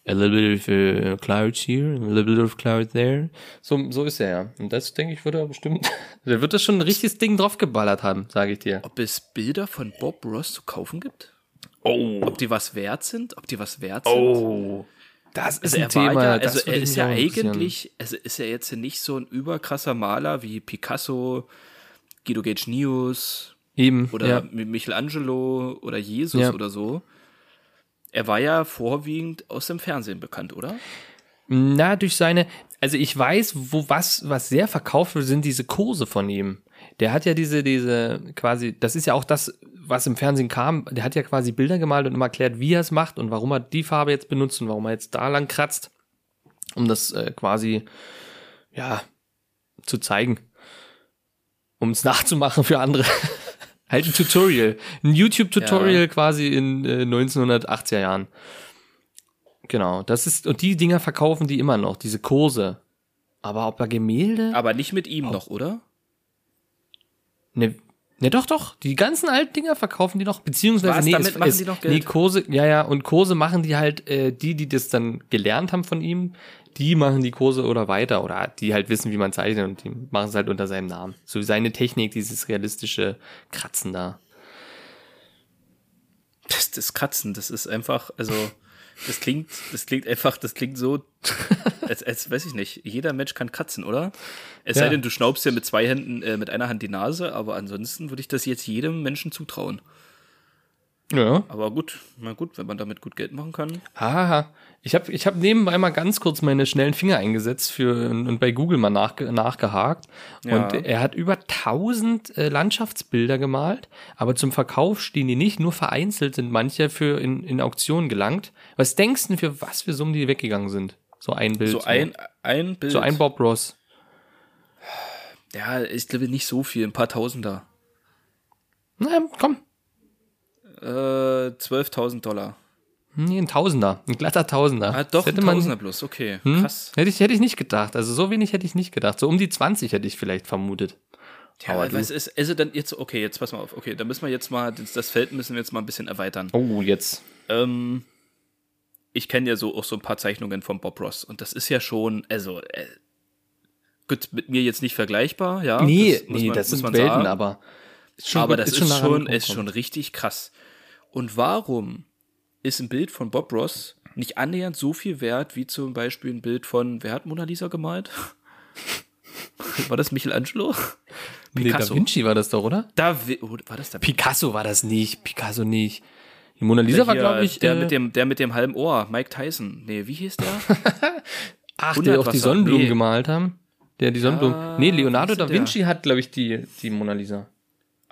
a little bit of uh, clouds here, a little bit of cloud there. So, so ist er ja. Und das, denke ich, würde er bestimmt, der wird das schon ein richtiges Ding draufgeballert haben, sage ich dir. Ob es Bilder von Bob Ross zu kaufen gibt? Oh. Ob die was wert sind? Ob die was wert sind? Oh. Das ist Also ein Thema, ja, also er ist ja eigentlich, also ist er jetzt nicht so ein überkrasser Maler wie Picasso, Guido Gage Nius Eben, oder ja. Mi- Michelangelo oder Jesus oder so. Er war ja vorwiegend aus dem Fernsehen bekannt, oder? Na, durch seine, also ich weiß, wo was, was sehr verkauft wird, sind diese Kurse von ihm. Der hat ja diese, diese, quasi, das ist ja auch das, was im Fernsehen kam. Der hat ja quasi Bilder gemalt und immer erklärt, wie er es macht und warum er die Farbe jetzt benutzt und warum er jetzt da lang kratzt, um das äh, quasi, ja, zu zeigen. Um es nachzumachen für andere. halt ein Tutorial. Ein YouTube-Tutorial Ja. quasi in äh, 1980er Jahren. Genau, das ist, und die Dinger verkaufen die immer noch, diese Kurse. Aber ob er Gemälde? Aber nicht mit ihm noch, oder? Ne, ne, doch, doch. Die ganzen alten Dinger verkaufen die noch, beziehungsweise Was, nee, damit es, machen es, die noch nee, Geld? Kurse, ja, ja, und Kurse machen die halt, äh, die, die das dann gelernt haben von ihm, die machen die Kurse oder weiter oder die halt wissen, wie man zeichnet und die machen es halt unter seinem Namen. So seine Technik, dieses realistische Kratzen da. Das, das Kratzen, das ist einfach, also, das klingt, das klingt einfach, das klingt so, als, als weiß ich nicht, jeder Mensch kann kratzen, oder? Es Ja. sei denn, du schnaubst ja mit zwei Händen, äh, mit einer Hand die Nase, aber ansonsten würde ich das jetzt jedem Menschen zutrauen. Ja. Aber gut, na gut, wenn man damit gut Geld machen kann. Haha. Ich habe ich hab nebenbei mal ganz kurz meine schnellen Finger eingesetzt für, und bei Google mal nachge, nachgehakt. Ja. Und er hat über 1000 äh, Landschaftsbilder gemalt, aber zum Verkauf stehen die nicht, nur vereinzelt sind manche für in, in Auktionen gelangt. Was denkst du für was für Summen die weggegangen sind? So ein Bild. So ein, ein Bild. so ein Bob Ross. Ja, ich glaube nicht so viel, ein paar Tausender. Na, komm. Äh, 12.000 Dollar. Nee, ein Tausender. Ein glatter Tausender. Ah, doch, Das hätte ein man- Tausender bloß, okay. Hm? Krass. Hätte ich, hätte ich nicht gedacht. Also so wenig hätte ich nicht gedacht. So um die 20 hätte ich vielleicht vermutet. Ja, Aber was ist, also dann jetzt, okay, jetzt pass mal auf, okay, dann müssen wir jetzt mal, das, das Feld müssen wir jetzt mal ein bisschen erweitern. Oh, jetzt. Ähm, ich kenne ja so auch so ein paar Zeichnungen von Bob Ross und das ist ja schon, also, äh, gut, mit mir jetzt nicht vergleichbar, ja. Nee, das nee, man- das sind man Welten, aber ist schon aber das ist, nah ran schon, ist schon richtig krass. Und warum ist ein Bild von Bob Ross nicht annähernd so viel wert wie zum Beispiel ein Bild von, wer hat Mona Lisa gemalt? War das Michelangelo? Nee, Da Vinci war das doch, oder? Da, oh, war das da Picasso war das nicht. Picasso nicht. Die Mona Lisa war, Hier, glaube ich, der, äh, mit dem, der mit dem halben Ohr, Mike Tyson. Nee, wie hieß der? ach, der auch die. Sonnenblumen Nee. gemalt haben. Der die Sonnenblumen. Ah, nee, Leonardo da denn der? Vinci hat, glaube ich, die, die Mona Lisa.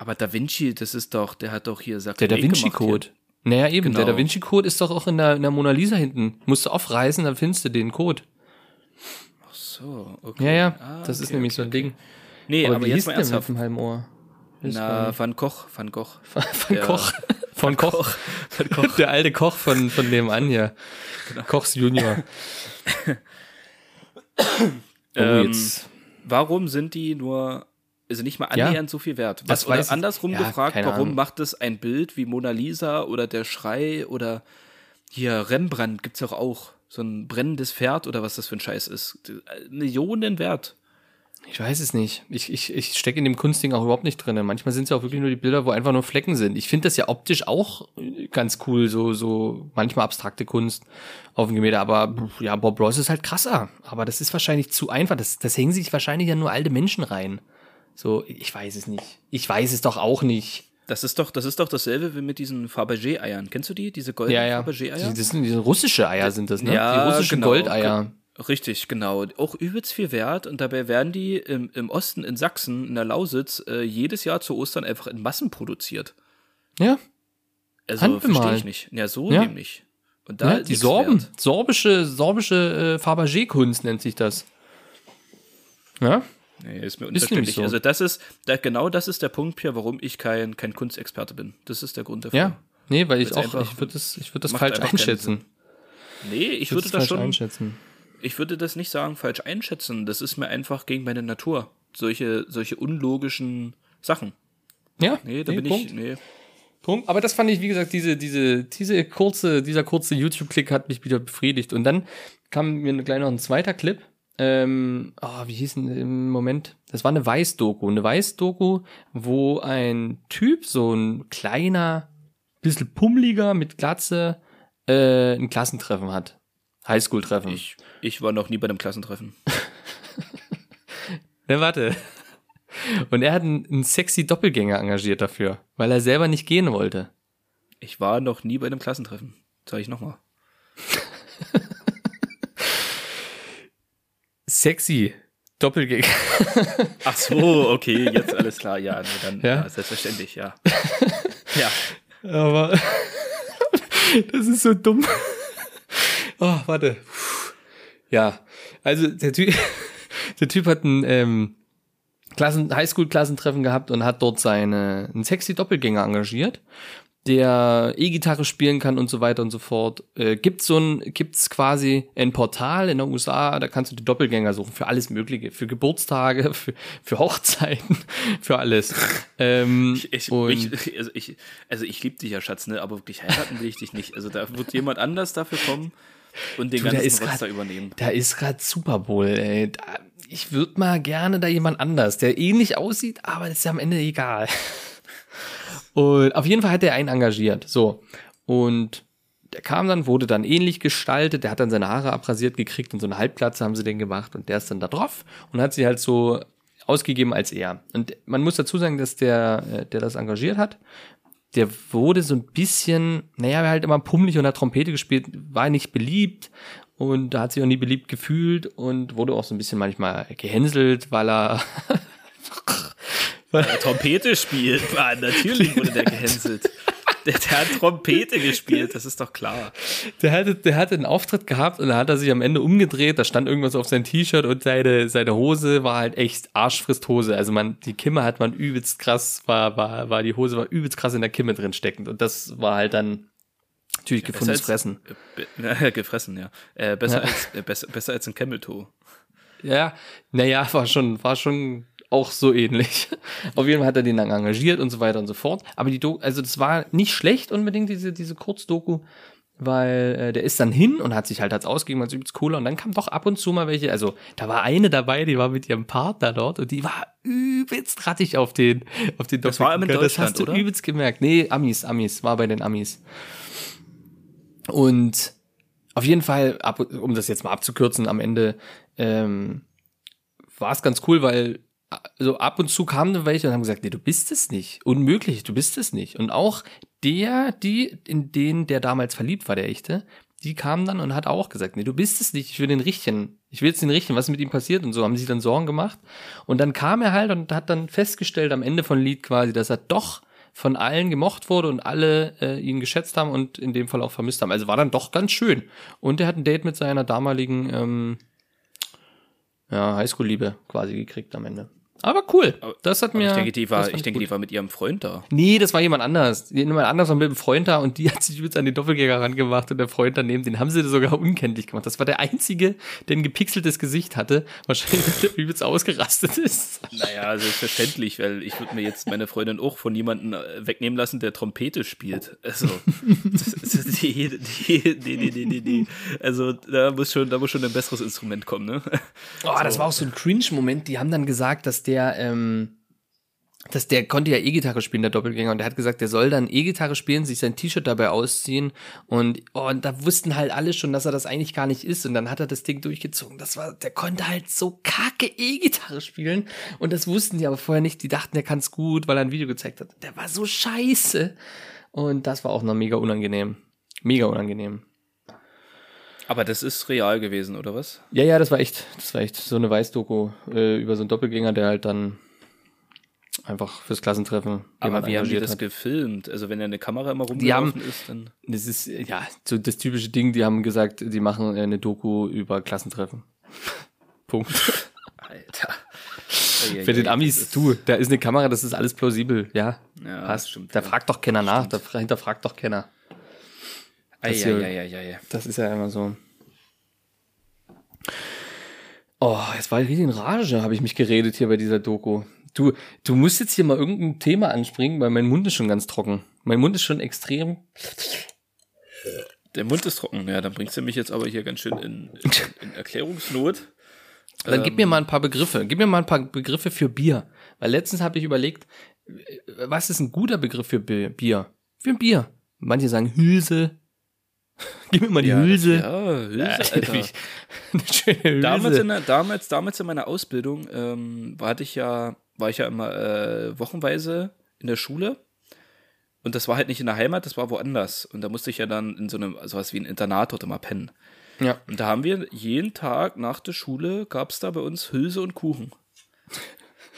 Aber Da Vinci, das ist doch, der hat doch hier Der Sakrileg Da gemacht Vinci Code. Naja, eben, der Genau. Da Vinci Code ist doch auch in der, in der Mona Lisa hinten. Musst du aufreißen, dann findest du den Code. Hier. So, okay. Ja, ja, Ah, das ist okay, nämlich okay, so ein okay. Ding. Nee, aber, wie jetzt hieß mal der mit ernsthaft. dem halben Ohr? Na, nicht. Van Gogh, Van Gogh. Von der- Koch. Von Koch. Der alte Koch von, von nebenan hier. Genau. Kochs Junior. oh, Ähm, jetzt. Warum sind die nur, also nicht mal Ja, annähernd so viel wert? Was, oder andersrum ja, gefragt, warum Ahnung. macht es ein Bild wie Mona Lisa oder der Schrei oder hier Rembrandt gibt's doch auch. So ein brennendes Pferd oder was das für ein Scheiß ist. Millionen wert. Ich weiß es nicht. Ich, ich, ich stecke in dem Kunstding auch überhaupt nicht drin. Manchmal sind es ja auch wirklich nur die Bilder, wo einfach nur Flecken sind. Ich finde das ja optisch auch ganz cool, so, so manchmal abstrakte Kunst auf dem Gemälde. Aber ja, Bob Ross ist halt krasser. Aber das ist wahrscheinlich zu einfach. Das, das hängen sich wahrscheinlich ja nur alte Menschen rein. So, ich weiß es nicht. Ich weiß es doch auch nicht. Das ist doch, das ist doch dasselbe wie mit diesen Fabergé-Eiern. Kennst du die? Diese goldenen Ja, ja. Fabergé-Eier? Das sind diese russische Eier sind das, ne? Ja, die russischen genau. Goldeier. Richtig, genau. Auch übelst viel wert und dabei werden die im, im Osten in Sachsen, in der Lausitz, äh, jedes Jahr zu Ostern einfach in Massen produziert. Ja, Also verstehe ich nicht. Ja, so Ja. nämlich. Und da ja, die Sorben. wert. Sorbische, sorbische äh, Fabergé-Kunst nennt sich das. Ja? Nee, ist mir unverständlich. so. Also das ist, da, genau das ist der Punkt, Pierre, warum ich kein, kein Kunstexperte bin. Das ist der Grund dafür. Ja. Nee, weil ich Weil's auch, ich würde das, ich würde das falsch einschätzen. Nee, ich Ich würd würde das schon, einschätzen. ich würde das nicht sagen, falsch einschätzen. Das ist mir einfach gegen meine Natur. Solche, solche unlogischen Sachen. Ja, Nee, da bin Punkt. ich, nee. Punkt. Aber das fand ich, wie gesagt, diese, diese, diese kurze, dieser kurze YouTube-Klick hat mich wieder befriedigt. Und dann kam mir gleich noch ein zweiter Clip. Ähm, oh, wie hieß denn im Moment? Das war eine Weiß-Doku. Eine Weiß-Doku, wo ein Typ, so ein kleiner, bisschen pummeliger mit Glatze, äh, ein Klassentreffen hat. Highschool-Treffen. Ich, ich war noch nie bei einem Klassentreffen. Ne, warte. Und er hat einen, einen sexy Doppelgänger engagiert dafür, weil er selber nicht gehen wollte. Ich war noch nie bei einem Klassentreffen. Sag ich nochmal. Sexy Doppelgänger. Ach so, okay, jetzt alles klar. Ja, nee, dann Ja? ja? selbstverständlich, ja. ja. Aber das ist so dumm. Oh, warte. Ja, also der Typ, der Typ hat ein ähm, Klassen, Highschool-Klassentreffen gehabt und hat dort seine einen sexy Doppelgänger engagiert, der E-Gitarre spielen kann und so weiter und so fort. Äh, gibt so ein, gibt's quasi ein Portal in der USA, da kannst du die Doppelgänger suchen für alles Mögliche, für Geburtstage, für, für Hochzeiten, für alles. Ähm, Ich, ich, ich, also ich, also ich liebe dich ja, Schatz, ne? aber wirklich heiraten will ich dich nicht. Also da wird jemand anders dafür kommen und den Du, ganzen Rotz da übernehmen. Da ist gerade Super Bowl, ey. Da, ich würde mal gerne da jemand anders, der ähnlich aussieht, aber das ist ja am Ende egal. Und auf jeden Fall hat er einen engagiert. So. Und der kam dann, wurde dann ähnlich gestaltet, der hat dann seine Haare abrasiert gekriegt und so eine Halbglatze haben sie den gemacht und der ist dann da drauf und hat sie halt so ausgegeben als er. Und man muss dazu sagen, dass der, äh, der das engagiert hat, der wurde so ein bisschen, naja, er halt immer pummelig und hat Trompete gespielt, war nicht beliebt und da hat sich auch nie beliebt gefühlt und wurde auch so ein bisschen manchmal gehänselt, weil er Der Trompete spielt, Mann, natürlich wurde der gehänselt. Der, der hat Trompete gespielt, das ist doch klar. Der hatte, der hatte einen Auftritt gehabt und da hat er sich am Ende umgedreht, da stand irgendwas auf sein T-Shirt und seine, seine Hose war halt echt Arschfrisst Hose. Also man, die Kimme hat man übelst krass, war, war, war, die Hose war übelst krass in der Kimme drin steckend und das war halt dann natürlich gefundenes Besser als- Fressen. Äh, Ja, gefressen, ja. Äh, besser, Ja. Als, äh, besser, besser als ein Camel Toe. Ja, naja, war schon, war schon auch so ähnlich. Auf jeden Fall hat er den dann engagiert und so weiter und so fort. Aber die Doku, also das war nicht schlecht unbedingt, diese, diese Kurzdoku, weil äh, der ist dann hin und hat sich halt als ausgegeben als übelst cooler und dann kam doch ab und zu mal welche, also da war eine dabei, die war mit ihrem Partner dort und die war übelst rattig auf den, auf den Das war aber in Doppelgänger. Das hast Deutschland, du oder? übelst gemerkt. Nee, Amis, Amis, war bei den Amis. Und auf jeden Fall, ab, um das jetzt mal abzukürzen, am Ende ähm, war es ganz cool, weil also ab und zu kamen welche und haben gesagt, nee, du bist es nicht. Unmöglich, du bist es nicht. Und auch der, die, in den der damals verliebt war, der echte, die kam dann und hat auch gesagt, nee, du bist es nicht, ich will den Richtigen. Ich will jetzt den Richtigen, was ist mit ihm passiert? Und so haben sie dann Sorgen gemacht. Und dann kam er halt und hat dann festgestellt am Ende von Lied quasi, dass er doch von allen gemocht wurde und alle äh, ihn geschätzt haben und in dem Fall auch vermisst haben. Also war dann doch ganz schön. Und er hat ein Date mit seiner damaligen ähm, ja, Highschool-Liebe quasi gekriegt am Ende. Aber cool. Das hat Aber mir. ich denke, die war, ich denke, gut. die war mit ihrem Freund da. Nee, das war jemand anders. Jemand anders war mit einem Freund da und die hat sich übelst an den Doppelgänger rangemacht und der Freund daneben, den haben sie sogar unkenntlich gemacht. Das war der einzige, der ein gepixeltes Gesicht hatte. Wahrscheinlich, weil der übelst ausgerastet ist. Naja, selbstverständlich, weil ich würde mir jetzt meine Freundin auch von jemandem äh, wegnehmen lassen, der Trompete spielt. Also, die, die, die, die, die, die. also da muss schon, da muss schon ein besseres Instrument kommen, ne? Oh, das war auch so ein Cringe-Moment. Die haben dann gesagt, dass der, ähm, dass der konnte ja E-Gitarre spielen, der Doppelgänger, und der hat gesagt, der soll dann E-Gitarre spielen, sich sein T-Shirt dabei ausziehen und, oh, und da wussten halt alle schon, dass er das eigentlich gar nicht ist und dann hat er das Ding durchgezogen. Das war, der konnte halt so kacke E-Gitarre spielen und das wussten die aber vorher nicht. Die dachten, der kann's gut, weil er ein Video gezeigt hat. Der war so scheiße und das war auch noch mega unangenehm. Mega unangenehm. Aber das ist real gewesen, oder was? Ja, ja, das war echt, das war echt so eine Weißdoku äh, über so einen Doppelgänger, der halt dann einfach fürs Klassentreffen Aber wie haben die das hat. gefilmt? Also wenn ja eine Kamera immer Die haben- rumgelaufen ist, dann. Das ist ja so das typische Ding. Die haben gesagt, die machen eine Doku über Klassentreffen. Punkt. Alter. Für den Amis, du, da ist eine Kamera, das ist alles plausibel, ja. Ja, passt. das stimmt, Da ja. fragt doch keiner nach, da fra- hinterfragt doch keiner. Das Eieieiei. Das ist ja immer so. Oh, jetzt war ich richtig in Rage, habe ich mich geredet hier bei dieser Doku. Du, du musst jetzt hier mal irgendein Thema anspringen, weil mein Mund ist schon ganz trocken. Mein Mund ist schon extrem. Der Mund ist trocken, ja, dann bringst du mich jetzt aber hier ganz schön in, in, in Erklärungsnot. Dann gib mir mal ein paar Begriffe. Gib mir mal ein paar Begriffe für Bier. Weil letztens habe ich überlegt, äh, was ist ein guter Begriff für Bi- Bier? Für ein Bier. Manche sagen Hülse. Gib mir mal die Ja, Hülse. Das, ja, Hülse, Alter. Eine schöne Hülse. damals, in der, damals, damals in meiner Ausbildung ähm, war ich ja, war ich ja immer äh, wochenweise in der Schule. Und das war halt nicht in der Heimat, das war woanders. Und da musste ich ja dann in so einem, sowas wie ein Internat dort immer pennen. ja. Und da haben wir jeden Tag nach der Schule gab es da bei uns Hülse und Kuchen.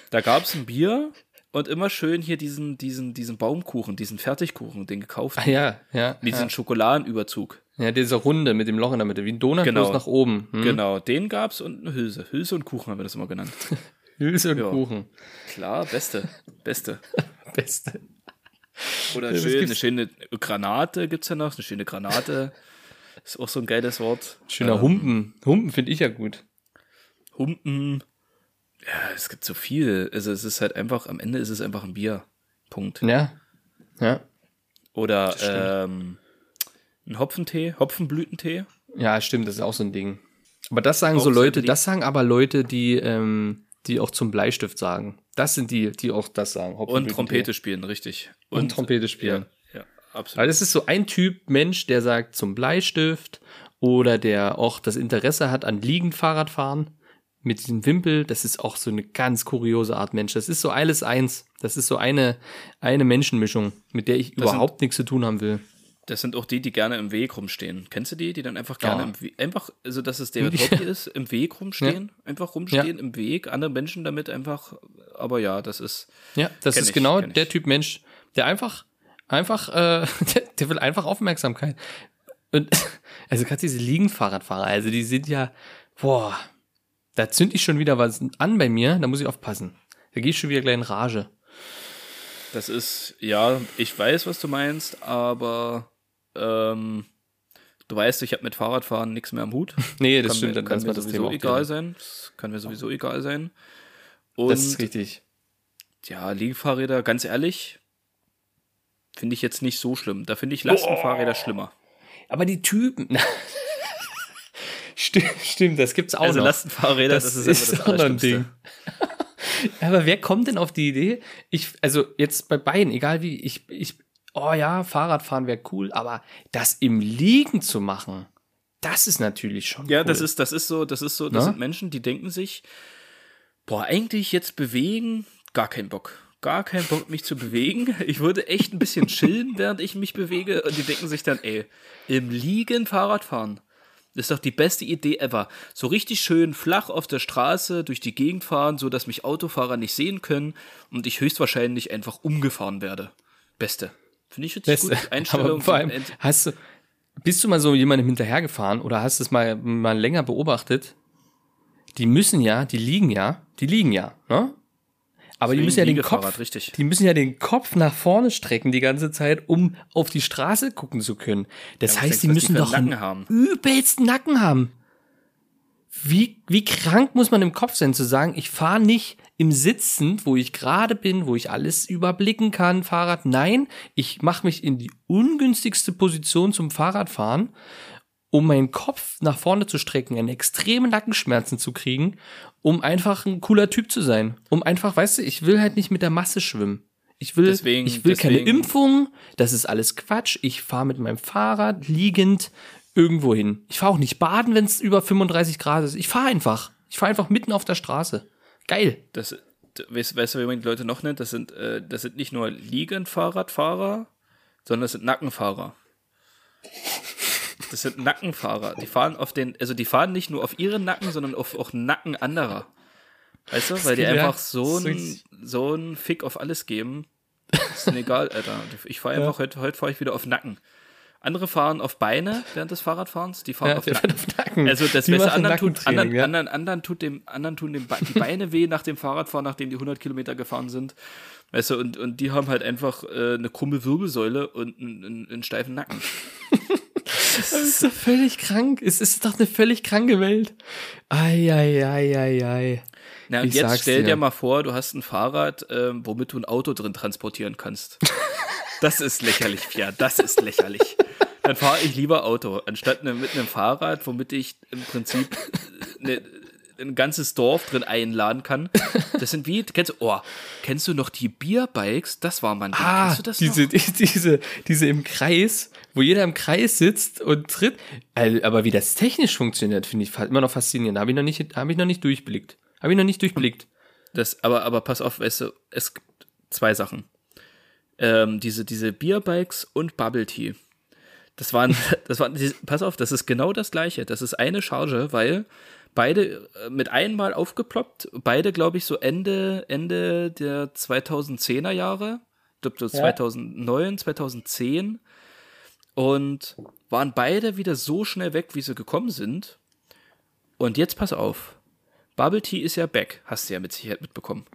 Da gab es ein Bier und immer schön hier diesen, diesen, diesen Baumkuchen, diesen Fertigkuchen, den gekauft. Ah, ja, ja. Diesen ja. Schokoladenüberzug. Ja, dieser Runde mit dem Loch in der Mitte, wie ein Donut Genau. nach oben. Hm? Genau, den gab's und eine Hülse. Hülse und Kuchen haben wir das immer genannt. Hülse und Ja. Kuchen. Klar, beste. Beste. Beste. Oder schön, eine schöne Granate gibt's ja noch, eine schöne Granate. Ist auch so ein geiles Wort. Schöner Ähm, Humpen. Humpen finde ich ja gut. Humpen. Ja, es gibt so viel. Also es ist halt einfach, am Ende ist es einfach ein Bier. Punkt. Ja. Ja. Oder ähm, ein Hopfentee, Hopfenblütentee. Ja, stimmt, das ist auch so ein Ding. Aber das sagen Auch so Leute, das sagen aber Leute, die, ähm, die auch zum Bleistift sagen. Das sind die, die auch das sagen. Und. Trompete spielen, richtig. Und Trompete spielen. Ja, ja absolut. Weil das ist so ein Typ Mensch, der sagt zum Bleistift oder der auch das Interesse hat an liegend Fahrradfahren mit diesem Wimpel. Das ist auch so eine ganz kuriose Art Mensch. Das ist so alles eins. Das ist so eine, eine Menschenmischung, mit der ich Das sind- überhaupt nichts zu tun haben will. Das sind auch die, die gerne im Weg rumstehen. Kennst du die, die dann einfach gerne Ja. im Weg, einfach, also dass es der Die- Hobby ist, im Weg rumstehen, einfach rumstehen im Weg, andere Menschen damit einfach, aber ja, das ist, Ja, das ist ich, genau der Typ Mensch, der einfach, einfach, äh, der, der will einfach Aufmerksamkeit. Und also gerade diese Liegenfahrradfahrer, also die sind ja, boah, da zünd ich schon wieder was an bei mir, da muss ich aufpassen. Da gehe ich schon wieder gleich in Rage. das ist, ja, ich weiß, was du meinst, aber ähm, du weißt, ich habe mit Fahrradfahren nichts mehr am Hut. Nee, das kann stimmt, mir, dann kann mir das sowieso egal sein. Das kann mir sowieso egal sein. Und Das ist richtig. ja, Liegefahrräder, ganz ehrlich, finde ich jetzt nicht so schlimm. Da finde ich Lastenfahrräder schlimmer. Aber die Typen. stimmt, stimmt, das gibt's auch Also noch. Lastenfahrräder, das, ist, einfach das auch noch ein. Ding. Aber wer kommt denn auf die Idee? Ich, also jetzt bei beiden, egal wie, ich, ich, oh ja, Fahrradfahren wäre cool, aber das im Liegen zu machen, das ist natürlich schon Ja, cool. das ist, das ist so, das ist so, das Na? sind Menschen, die denken sich, boah, eigentlich jetzt bewegen, gar keinen Bock. Gar keinen Bock, mich zu bewegen. Ich würde echt ein bisschen chillen, während ich mich bewege. Und die denken sich dann, ey, im Liegen Fahrrad fahren. Das ist doch die beste Idee ever. So richtig schön flach auf der Straße durch die Gegend fahren, so dass mich Autofahrer nicht sehen können und ich höchstwahrscheinlich einfach umgefahren werde. Beste. Finde ich richtig Beste. gut. Einstellung. Aber vor allem, hast du, bist du mal so jemandem hinterhergefahren oder hast du es mal, mal länger beobachtet? Die müssen ja, die liegen ja, die liegen ja, ne? Aber die müssen ja den Kopf, die müssen ja den Kopf nach vorne strecken die ganze Zeit, um auf die Straße gucken zu können. Das Ja, heißt, die denkst die müssen für doch Nacken haben? übelsten Nacken haben. Wie, wie krank muss man im Kopf sein, zu sagen, ich fahre nicht im Sitzen, wo ich gerade bin, wo ich alles überblicken kann, Fahrrad. Nein, ich mache mich in die ungünstigste Position zum Fahrradfahren, um meinen Kopf nach vorne zu strecken, eine extreme Nackenschmerzen zu kriegen, um einfach ein cooler Typ zu sein. Um einfach, weißt du, ich will halt nicht mit der Masse schwimmen. Ich will, Deswegen- ich will keine deswegen- Impfung, das ist alles Quatsch. Ich fahre mit meinem Fahrrad liegend irgendwo hin. Ich fahre auch nicht baden, wenn es über 35 Grad ist. Ich fahre einfach. Ich fahre einfach mitten auf der Straße. Geil. Das, weißt, weißt du, wie man die Leute noch nennt? Das sind, äh, das sind nicht nur Liegenfahrradfahrer, sondern das sind Nackenfahrer. Das sind Nackenfahrer. Die fahren auf den, also die fahren nicht nur auf ihren Nacken, sondern auf auch Nacken anderer. Weißt du, weil die einfach so so ein, ist- so Fick auf alles geben. Ist mir egal, Alter. Ich fahre einfach, heute, heute fahre ich wieder auf Nacken. Andere fahren auf Beine während des Fahrradfahrens, die fahren Ja, auf Nacken. auf Nacken. Also das Die Beste, anderen tut, anderen, ja. anderen, anderen tut dem, anderen tun dem Be die Beine weh nach dem Fahrradfahren, nachdem die 100 Kilometer gefahren sind. Weißt du, und, und die haben halt einfach äh, eine krumme Wirbelsäule und einen, einen, einen steifen Nacken. Das ist doch völlig krank. Es ist doch eine völlig kranke Welt. Ei, ei, ei, ei, ei. Na, und Ich jetzt stell dir. dir. mal vor, du hast ein Fahrrad, ähm, womit du ein Auto drin transportieren kannst. Das ist lächerlich, ja, das ist lächerlich. Dann fahre ich lieber Auto, anstatt ne, mit einem Fahrrad, womit ich im Prinzip äh, ne, ein ganzes Dorf drin einladen kann. Das sind wie, kennst du, oh, kennst du noch die Bierbikes? Das war man. Ah, kennst du das diese, noch? die- diese, diese im Kreis, wo jeder im Kreis sitzt und tritt. Aber wie das technisch funktioniert, finde ich immer noch faszinierend. Habe ich noch nicht, habe ich noch nicht durchblickt. Habe ich noch nicht durchblickt. Das, aber, aber pass auf, weißt du, es gibt zwei Sachen. Ähm, diese, diese Bierbikes und Bubble Tea. Das waren, das waren, pass auf, das ist genau das gleiche. Das ist eine Charge, weil beide äh, mit einmal aufgeploppt, beide, glaube ich, so Ende, Ende der 2010er Jahre. Ich glaube, so 2009, 2010. Und waren beide wieder so schnell weg, wie sie gekommen sind. Und jetzt pass auf. Bubble Tea ist ja back, hast du ja mit Sicherheit mitbekommen.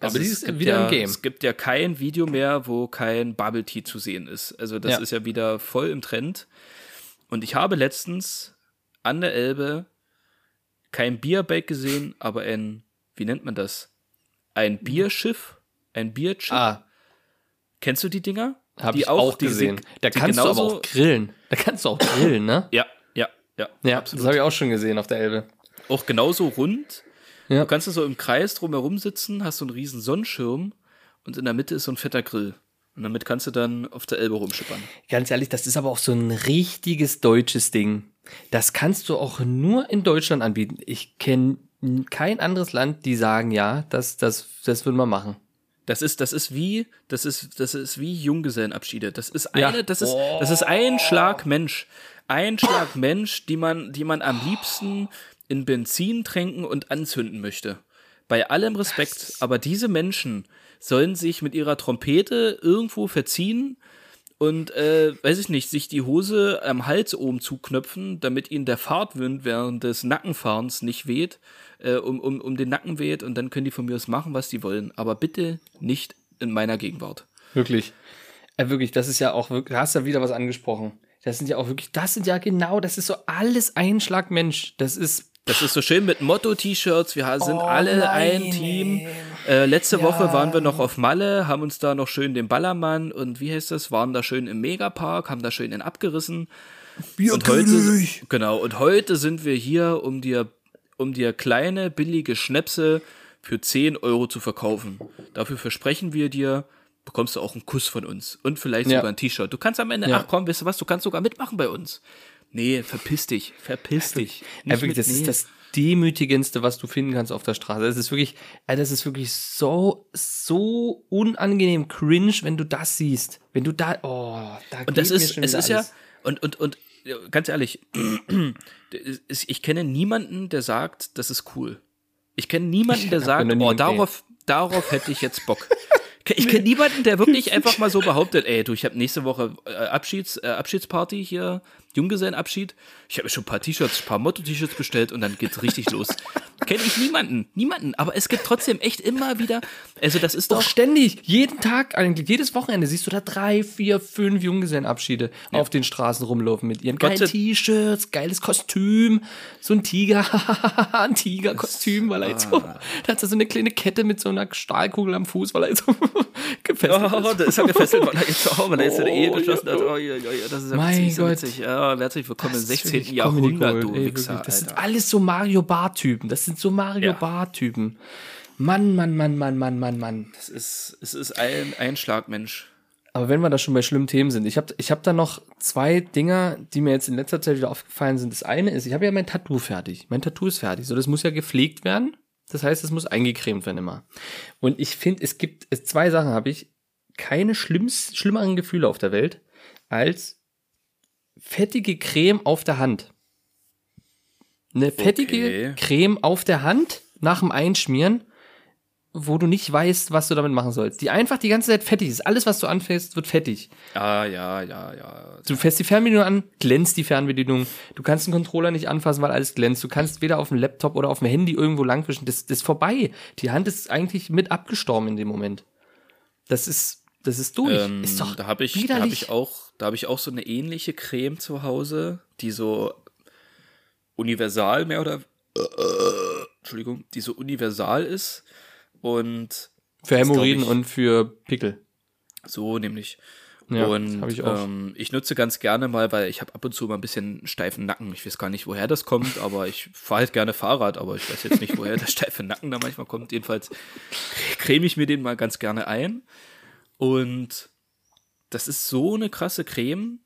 Aber die es ist gibt wieder ja, im Game. Es gibt ja kein Video mehr, wo kein Bubble Tea zu sehen ist. Also das Ja. ist ja wieder voll im Trend. Und ich habe letztens an der Elbe kein Bierbike gesehen, aber ein, wie nennt man das? Ein Bierschiff, ein Bierchip. Ah, Kennst du die Dinger? habe Die ich auch die gesehen. sind- Da kannst du aber auch grillen. Da kannst du auch grillen, ne? Ja, ja, ja. Ja, das habe ich auch schon gesehen auf der Elbe. auch genauso rund. Ja. Du kannst so im Kreis drumherum sitzen, hast so einen riesen Sonnenschirm und in der Mitte ist so ein fetter Grill. Und damit kannst du dann auf der Elbe rumschippern. Ganz ehrlich, das ist aber auch so ein richtiges deutsches Ding. Das kannst du auch nur in Deutschland anbieten. Ich kenne kein anderes Land, die sagen, ja, das, das, das würden wir machen. Das ist, das ist wie, das ist, das ist wie Junggesellenabschiede. Das ist Ja. eine, das ist, das ist ein Schlag Mensch. Ein Schlag Mensch, die man, die man am liebsten in Benzin tränken und anzünden möchte. Bei allem Respekt. Aber diese Menschen sollen sich mit ihrer Trompete irgendwo verziehen und, äh, weiß ich nicht, sich die Hose am Hals oben zuknöpfen, damit ihnen der Fahrtwind während des Nackenfahrens nicht weht, äh, um, um, um den Nacken weht und dann können die von mir aus machen, was die wollen. Aber bitte nicht in meiner Gegenwart. Wirklich. Äh, wirklich, das ist ja auch wirklich, da hast ja wieder was angesprochen. Das sind ja auch wirklich, das sind ja genau, das ist so alles ein Mensch. Das ist, Das ist so schön mit Motto-T-Shirts. Wir sind alle Oh nein, ein Team. Äh, letzte Ja. Woche waren wir noch auf Malle, haben uns da noch schön den Ballermann und wie heißt das, waren da schön im Megapark, haben da schön den abgerissen. und heute, genau, und heute sind wir hier, um dir, um dir kleine, billige Schnäpse für 10 Euro zu verkaufen. Dafür versprechen wir dir, bekommst du auch einen Kuss von uns und vielleicht Ja. sogar ein T-Shirt. Du kannst am Ende, Ja. ach komm, weißt du was, du kannst sogar mitmachen bei uns. Nee, verpiss dich, verpiss dich. Nicht wirklich, das nee. ist das demütigendste, was du finden kannst auf der Straße. Das ist wirklich, das ist wirklich so, so unangenehm cringe, wenn du das siehst. Wenn du da, oh, da Und das ist, es ist ja, alles. und, und, und ja, ganz ehrlich, es- ich kenne niemanden, der sagt, das ist cool. Ich kenne niemanden, der sagt, oh, darauf, darauf hätte ich jetzt Bock. Ich kenne niemanden, der wirklich einfach mal so behauptet, ey, du, ich habe nächste Woche äh, Abschieds, äh, Abschiedsparty hier Junggesellenabschied. Ich habe mir schon ein paar T-Shirts, ein paar Motto-T-Shirts bestellt und dann geht's richtig los. Kenne ich niemanden, niemanden, aber es gibt trotzdem echt immer wieder, also das ist Doch doch, ständig, jeden Tag, eigentlich jedes Wochenende siehst du da drei, vier, fünf Junggesellenabschiede auf den Straßen rumlaufen mit ihren geilen T-Shirts, geiles Kostüm, so ein Tiger, ein Tigerkostüm, weil er jetzt so, Ah. da hat er so eine kleine Kette mit so einer Stahlkugel am Fuß, weil er jetzt so gefesselt Oh, ist. da ist er gefesselt, weil er jetzt, oh, weil er jetzt eine Ehe Oh, geschlossen ja, hat. ja. Oh, ja, ja, ja, das ist ja Mein witzig, so Gott. witzig. Herzlich willkommen im Das ist 16. wirklich Comedy Jahrhundert, du ey, Wichser. Das sind alles so Mario Bar-Typen. Das sind so Mario Ja. Bar-Typen. Mann, Mann, Mann, Mann, Mann, Mann, Mann. Es ist, es ist ein, ein Schlagmensch. Aber wenn wir da schon bei schlimmen Themen sind, ich habe ich hab da noch zwei Dinger, die mir jetzt in letzter Zeit wieder aufgefallen sind. Das eine ist, ich habe ja mein Tattoo fertig. Mein Tattoo ist fertig. So, das muss ja gepflegt werden. Das heißt, es muss eingecremt werden immer. Und ich finde, es gibt, es, zwei Sachen habe ich, keine schlimms, schlimmeren Gefühle auf der Welt, als fettige Creme auf der Hand. Eine fettige Okay. Creme auf der Hand nach dem Einschmieren, wo du nicht weißt, was du damit machen sollst. Die einfach die ganze Zeit fettig ist. Alles, was du anfällst, wird fettig. Ja, ja, ja, ja. Du fährst die Fernbedienung an, glänzt die Fernbedienung. Du kannst den Controller nicht anfassen, weil alles glänzt. Du kannst weder auf dem Laptop oder auf dem Handy irgendwo langwischen. Das, das ist vorbei. Die Hand ist eigentlich mit abgestorben in dem Moment. Das ist, das ist durch. Ähm, ist doch da habe ich, da hab ich auch, da habe ich auch so eine ähnliche Creme zu Hause, die so universal mehr oder Entschuldigung, die so universal ist und für Hämorrhoiden ich- und für Pickel. so nämlich. Ja, und ich auch. Ähm, ich nutze ganz gerne mal, weil ich habe ab und zu mal ein bisschen steifen Nacken. Ich weiß gar nicht, woher das kommt, aber ich fahre halt gerne Fahrrad, aber ich weiß jetzt nicht, woher der steife Nacken da manchmal kommt. Jedenfalls creme ich mir den mal ganz gerne ein. Und das ist so eine krasse Creme.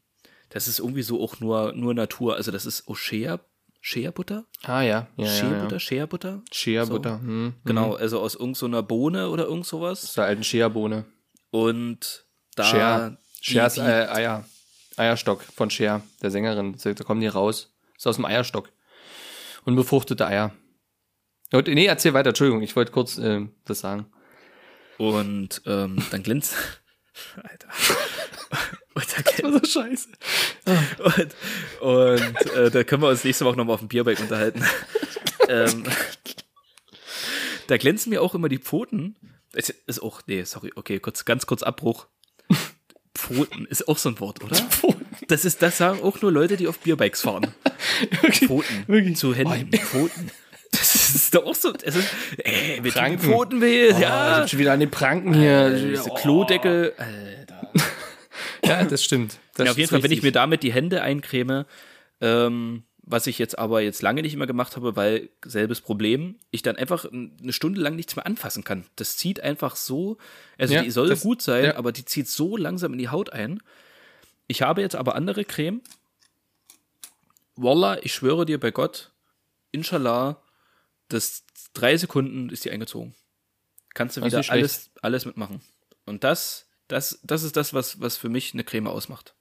Das ist irgendwie so auch nur, nur Natur. Also das ist Shea, Shea Butter? Ah ja, ja, Shea Butter, ja. Shea Butter? Shea So. Butter. Hm. Genau, also aus irgendeiner Bohne oder irgend sowas. Aus der alten Shea-Bohne. Und da Shea. die- Shea ist die- äh, Eier. Eierstock von Shea, der Sängerin. Da kommen die raus. Ist aus dem Eierstock. Und befruchtete Eier. Und, nee, erzähl weiter, Entschuldigung, ich wollte kurz äh, das sagen. Und ähm, dann glänzt. Alter. Und, da Das war so scheiße. und, und äh, da können wir uns nächste Woche nochmal auf dem Bierbike unterhalten. ähm, da glänzen mir auch immer die Pfoten. Es ist auch, nee, sorry, okay, kurz, ganz kurz Abbruch. Pfoten ist auch so ein Wort, oder? Das ist, das sagen auch nur Leute, die auf Bierbikes fahren. Pfoten. wirklich. Zu Händen. Pfoten. Das ist doch auch so. Es ist, ey, mit Pranken. dem Pfotenweh, Ja, ja. sind schon wieder an den Pranken hier. Äh, diese Oh. Klodeckel. Alter. Ja, das stimmt. Das Ja, auf jeden Fall, wenn ich mir damit die Hände eincreme, ähm, was ich jetzt aber jetzt lange nicht mehr gemacht habe, weil selbes Problem, ich dann einfach eine Stunde lang nichts mehr anfassen kann. Das zieht einfach so, also Ja, die soll das- gut sein, ja. aber die zieht so langsam in die Haut ein. Ich habe jetzt aber andere Creme. Wallah, ich schwöre dir bei Gott, inshallah, das drei Sekunden ist die eingezogen. Kannst du wieder schlecht. alles, alles mitmachen. Und das, das, das ist das, was, was für mich eine Creme ausmacht.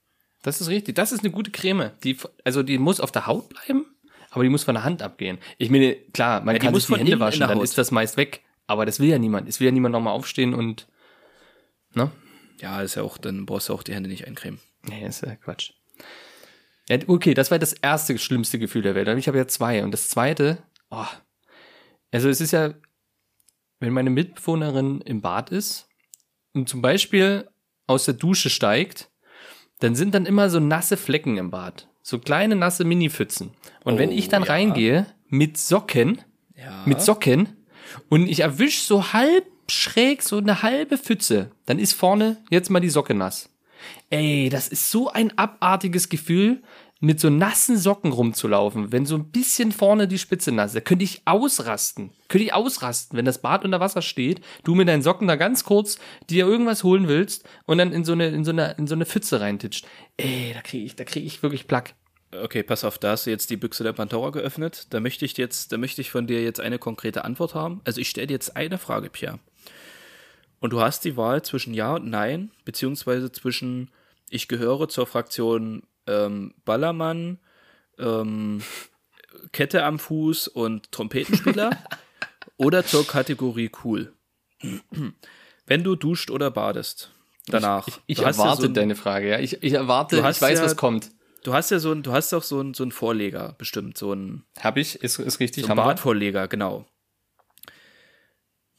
Das ist richtig. Das ist eine gute Creme. Die, also die muss auf der Haut bleiben, aber die muss von der Hand abgehen. Ich meine, klar, man Ja, kann muss sich die Hände waschen, dann Haut. ist das meist weg. Aber das will ja niemand. Es will ja niemand nochmal aufstehen und, ne? Ja, ist ja auch, dann brauchst du auch die Hände nicht eincremen. Nee, ist ja Quatsch. Ja, okay, das war das erste schlimmste Gefühl der Welt. Aber ich habe ja zwei. Und das zweite, oh, also es ist ja, wenn meine Mitbewohnerin im Bad ist und zum Beispiel aus der Dusche steigt, dann sind dann immer so nasse Flecken im Bad. So kleine nasse Mini-Pfützen. Und wenn Oh, ich dann ja. reingehe mit Socken, Ja. mit Socken und ich erwisch so halb schräg so eine halbe Pfütze, dann ist vorne jetzt mal die Socke nass. Ey, das ist so ein abartiges Gefühl, mit so nassen Socken rumzulaufen, wenn so ein bisschen vorne die Spitze nass ist. Könnte ich ausrasten. Könnte ich ausrasten, wenn das Bad unter Wasser steht, du mit deinen Socken da ganz kurz dir irgendwas holen willst und dann in so eine, in so eine, in so eine Pfütze reintitscht. Ey, da kriege ich, da kriege ich wirklich Plack. Okay, pass auf, da hast du jetzt die Büchse der Pandora geöffnet. Da möchte ich jetzt, da möchte ich von dir jetzt eine konkrete Antwort haben. Also ich stelle dir jetzt eine Frage, Pierre. Und du hast die Wahl zwischen Ja und Nein, beziehungsweise zwischen ich gehöre zur Fraktion ähm, Ballermann, ähm, Kette am Fuß und Trompetenspieler oder zur Kategorie cool. Wenn du duscht oder badest, danach. Ich hast ja erwarte so ein- deine Frage, ja. Ich, ich erwarte, ich weiß, ja- was kommt. du hast ja so ein, du hast doch so ein, so ein Vorleger, bestimmt, so ein, Hab ich, ist, ist richtig. so ein. Badvorleger, genau.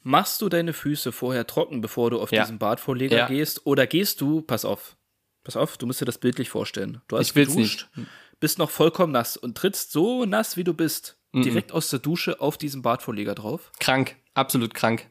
Machst du deine Füße vorher trocken, bevor du auf Ja. diesen Badvorleger Ja. gehst? Oder gehst du, pass auf, pass auf, du musst dir das bildlich vorstellen. Du hast Ich will's geduscht, bist noch vollkommen nass und trittst so nass, wie du bist, direkt aus der Dusche auf diesen Badvorleger drauf. Krank, absolut krank.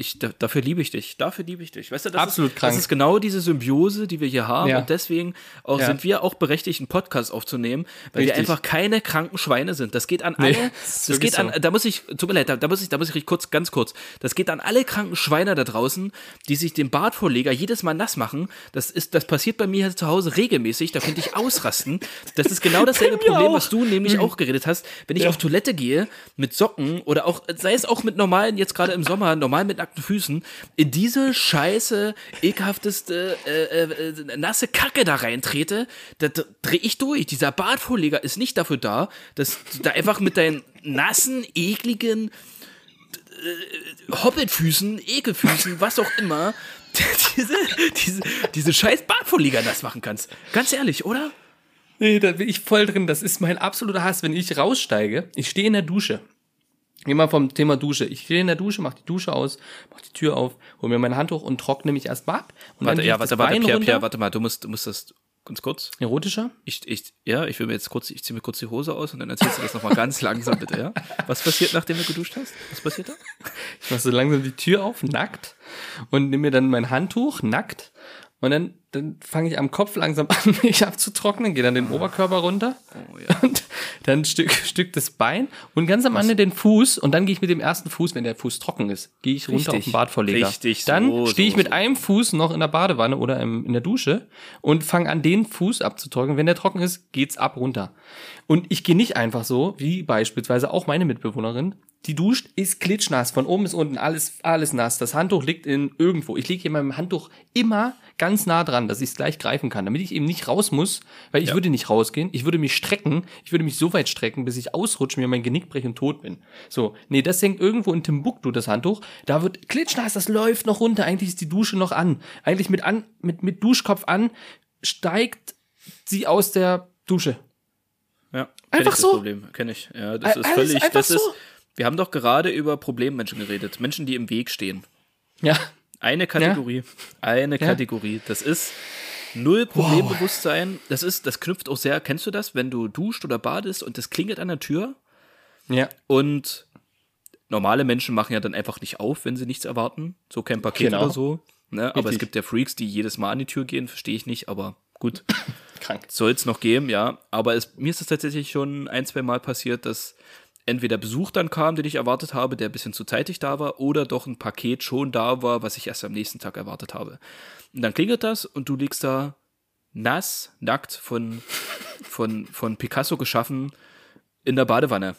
Ich, da, dafür liebe ich dich. Dafür liebe ich dich. Weißt du, das Absolut ist, krank. Das ist genau diese Symbiose, die wir hier haben. Ja. Und deswegen auch Ja. sind wir auch berechtigt, einen Podcast aufzunehmen, weil wir Richtig. einfach keine kranken Schweine sind. Das geht an Nee, alle. das ist das wirklich geht an, so. da muss ich, tut mir leid, da, da muss ich, da muss ich richtig kurz, ganz kurz. Das geht an alle kranken Schweine da draußen, die sich den Bartvorleger jedes Mal nass machen. Das ist, das passiert bei mir zu Hause regelmäßig. Da könnte ich ausrasten. Das ist genau dasselbe Problem, auch. was du nämlich auch geredet hast. Wenn ich auf Toilette gehe mit Socken oder auch, sei es auch mit normalen, jetzt gerade im Sommer, normal mit nackten Füßen, in diese scheiße, ekelhafteste, äh, äh, nasse Kacke da reintrete, da, drehe ich durch. Dieser Bartvorleger ist nicht dafür da, dass du da einfach mit deinen nassen, ekligen äh, Hobbitfüßen, Ekelfüßen, was auch immer, diese, diese, diese scheiß Bartvorleger nass machen kannst. Ganz ehrlich, oder? Nee, da bin ich voll drin. Das ist mein absoluter Hass, wenn ich raussteige. Ich stehe in der Dusche. Geh mal vom Thema Dusche. Ich stehe in der Dusche, mach die Dusche aus, mach die Tür auf, hol mir mein Handtuch und trockne mich erstmal ab. Und Warte, dann ja, warte, warte, Bein Pierre, runter. Pierre, warte mal, du musst, du musst das ganz kurz. Erotischer? Ich, ich, ja, ich will mir jetzt kurz, ich ziehe mir kurz die Hose aus und dann erzählst du das nochmal ganz langsam, bitte, ja? Was passiert, nachdem du geduscht hast? Was passiert da? Ich mach so langsam die Tür auf, nackt, und nehme mir dann mein Handtuch, nackt, und dann, dann fange ich am Kopf langsam an, mich abzutrocknen, gehe dann den Oberkörper runter, Oh, ja. und dann Stück, Stück das Bein, und ganz am Ende den Fuß, und dann gehe ich mit dem ersten Fuß, wenn der Fuß trocken ist, gehe ich runter Richtig. auf den Badvorleger. Richtig, Dann so, stehe ich so, mit so. einem Fuß noch in der Badewanne oder im, in der Dusche und fange an, den Fuß abzutrocknen. Wenn der trocken ist, geht's ab runter. Und ich gehe nicht einfach so, wie beispielsweise auch meine Mitbewohnerin, die duscht, ist klitschnass, von oben bis unten, alles, alles nass. Das Handtuch liegt in irgendwo. Ich lege hier meinem Handtuch immer ganz nah dran, dass ich es gleich greifen kann, damit ich eben nicht raus muss, weil ich würde nicht rausgehen. Ich würde mich strecken, ich würde mich so weit strecken, bis ich ausrutsche, mir mein Genick breche und tot bin. So, nee, das hängt irgendwo in Timbuktu, das Handtuch. Da wird klitschnass, das läuft noch runter. Eigentlich ist die Dusche noch an. Eigentlich mit an, mit, mit Duschkopf an, steigt sie aus der Dusche. Ja, Einfach ich das so. Problem, kenne ich. Ja, das ist Alles völlig, das ist, so. wir haben doch gerade über Problemmenschen geredet. Menschen, die im Weg stehen. Ja. Eine Kategorie. Eine Kategorie. Das ist null Problembewusstsein. Das ist, das knüpft auch sehr, kennst du das, wenn du duscht oder badest und das klingelt an der Tür Ja. und normale Menschen machen ja dann einfach nicht auf, wenn sie nichts erwarten. So kein Paket Genau. oder so. Ne? Aber es gibt ja Freaks, die jedes Mal an die Tür gehen, verstehe ich nicht, aber gut. Krank. Soll es noch geben, ja. Aber es, mir ist es tatsächlich schon ein, zwei Mal passiert, dass entweder Besuch dann kam, den ich erwartet habe, der ein bisschen zu zeitig da war, oder doch ein Paket schon da war, was ich erst am nächsten Tag erwartet habe. Und dann klingelt das und du liegst da nass, nackt, von, von, von Picasso geschaffen, in der Badewanne.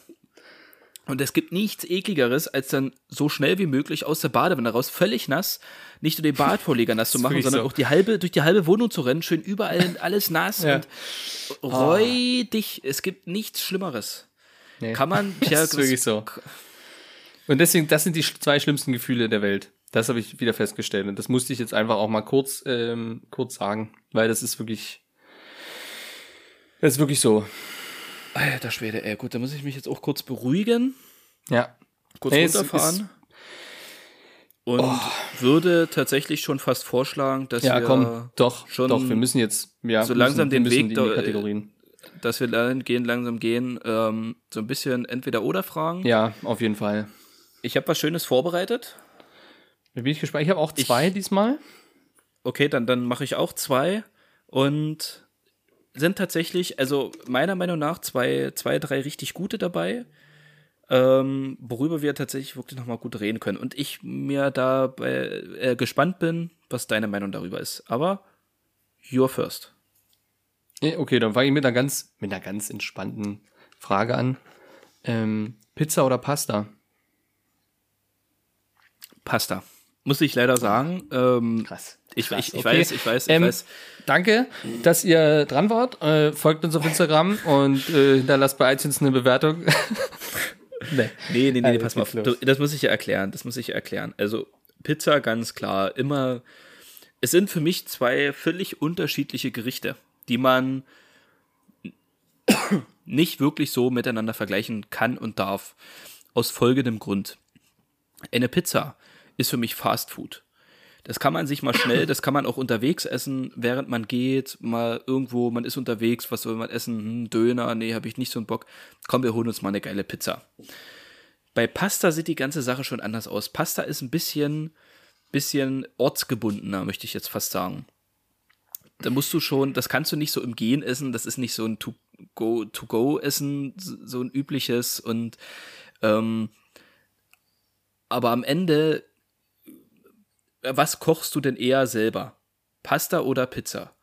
Und es gibt nichts ekligeres, als dann so schnell wie möglich aus der Badewanne raus, völlig nass, nicht nur den Badvorleger nass zu machen, sondern so. auch die halbe, durch die halbe Wohnung zu rennen, schön überall alles nass Ja. und reu dich. Es gibt nichts Schlimmeres. Nee. Kann man, Das Pierre, ist wirklich so. Und deswegen, das sind die zwei schlimmsten Gefühle der Welt. Das habe ich wieder festgestellt. Und das musste ich jetzt einfach auch mal kurz, ähm, kurz sagen. Weil das ist wirklich. Das ist wirklich so. Alter Schwede, ey, gut, da muss ich mich jetzt auch kurz beruhigen, Ja. kurz Nee, runterfahren. Und würde tatsächlich schon fast vorschlagen, dass Ja, wir, komm, doch, schon doch, wir müssen jetzt, ja, so langsam müssen, den Weg in die da- Kategorien. Dass wir gehen, langsam gehen, ähm, so ein bisschen entweder oder fragen. Ja, auf jeden Fall. Ich habe was Schönes vorbereitet. Da bin ich gespannt. Ich habe auch zwei diesmal. Okay, dann, dann mache ich auch zwei und sind tatsächlich, also meiner Meinung nach, zwei, zwei drei richtig gute dabei, ähm, worüber wir tatsächlich wirklich nochmal gut reden können. Und ich mir da äh, gespannt bin, was deine Meinung darüber ist. Aber you're first. Okay, dann fange ich mit einer ganz, mit einer ganz entspannten Frage an. Ähm, Pizza oder Pasta? Pasta. Muss ich leider sagen. Ähm, Krass. Ich, Krass, ich, ich okay. weiß, ich weiß, ich Ähm, weiß. Danke, dass ihr dran wart. Äh, folgt uns auf Instagram und äh, hinterlasst bei iTunes eine Bewertung. nee. Nee, nee, nee, Also, pass mal auf. los. das muss ich ja erklären. Das muss ich ja erklären. Also, Pizza ganz klar, immer. Es sind für mich zwei völlig unterschiedliche Gerichte. Die man nicht wirklich so miteinander vergleichen kann und darf. Aus folgendem Grund. Eine Pizza ist für mich Fast Food. Das kann man sich mal schnell, das kann man auch unterwegs essen, während man geht, mal irgendwo, man ist unterwegs, was soll man essen? Hm, Döner, nee, habe ich nicht so einen Bock. Komm, wir holen uns mal eine geile Pizza. Bei Pasta sieht die ganze Sache schon anders aus. Pasta ist ein bisschen, bisschen ortsgebundener, möchte ich jetzt fast sagen. Da musst du schon, das kannst du nicht so im Gehen essen, das ist nicht so ein To-Go-Essen, so ein übliches und ähm, aber am Ende was kochst du denn eher selber? Pasta oder Pizza?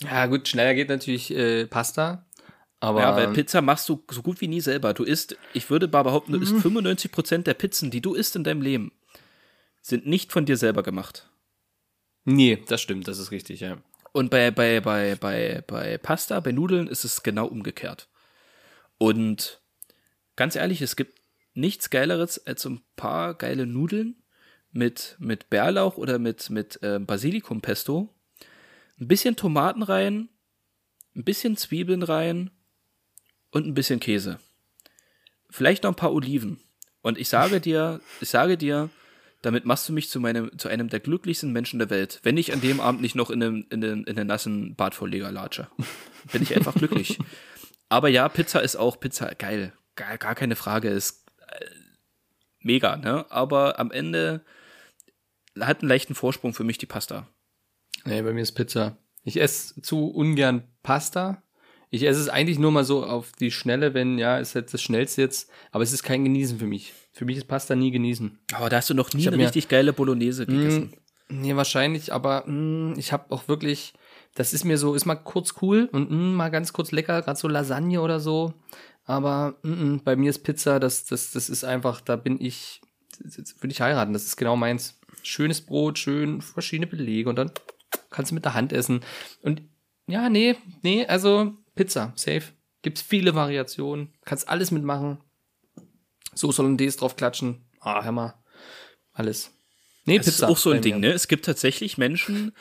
Ja, gut, schneller geht natürlich äh, Pasta. Aber ja, weil Pizza machst du so gut wie nie selber. Du isst, ich würde mal behaupten, du isst 95% der Pizzen, die du isst in deinem Leben, sind nicht von dir selber gemacht. Nee, das stimmt, das ist richtig, ja. Und bei, bei, bei, bei, bei Pasta, bei Nudeln ist es genau umgekehrt. Und ganz ehrlich, es gibt nichts Geileres als ein paar geile Nudeln mit, mit Bärlauch oder mit, mit äh, Basilikumpesto, ein bisschen Tomaten rein, ein bisschen Zwiebeln rein und ein bisschen Käse. Vielleicht noch ein paar Oliven. Und ich sage dir, ich sage dir, damit machst du mich zu meinem, zu einem der glücklichsten Menschen der Welt. Wenn ich an dem Abend nicht noch in einem, in den, in den nassen Badvorleger latsche. Bin ich einfach glücklich. Aber ja, Pizza ist auch Pizza geil. Gar, gar keine Frage. Ist äh, mega, ne? Aber am Ende hat einen leichten Vorsprung für mich die Pasta. Nee, bei mir ist Pizza. Ich esse zu ungern Pasta. Ich esse es eigentlich nur mal so auf die Schnelle, wenn, ja, ist das Schnellste jetzt, aber es ist kein Genießen für mich. Für mich ist Pasta nie genießen. Aber da hast du noch nie eine richtig geile Bolognese gegessen. Mm, nee, wahrscheinlich, aber mm, ich habe auch wirklich, das ist mir so, ist mal kurz cool und mm, mal ganz kurz lecker, gerade so Lasagne oder so. Aber mm, mm, bei mir ist Pizza, das, das, das ist einfach, da bin ich, würde ich heiraten, das ist genau meins. Schönes Brot, schön verschiedene Belege und dann kannst du mit der Hand essen. Und ja, nee, nee, also Pizza, safe. Gibt's viele Variationen, kannst alles mitmachen. Soße Hollandaise drauf klatschen. Ah, hör mal. Alles. Nee, Das ist auch so ein Ding, ne? Es gibt tatsächlich Menschen,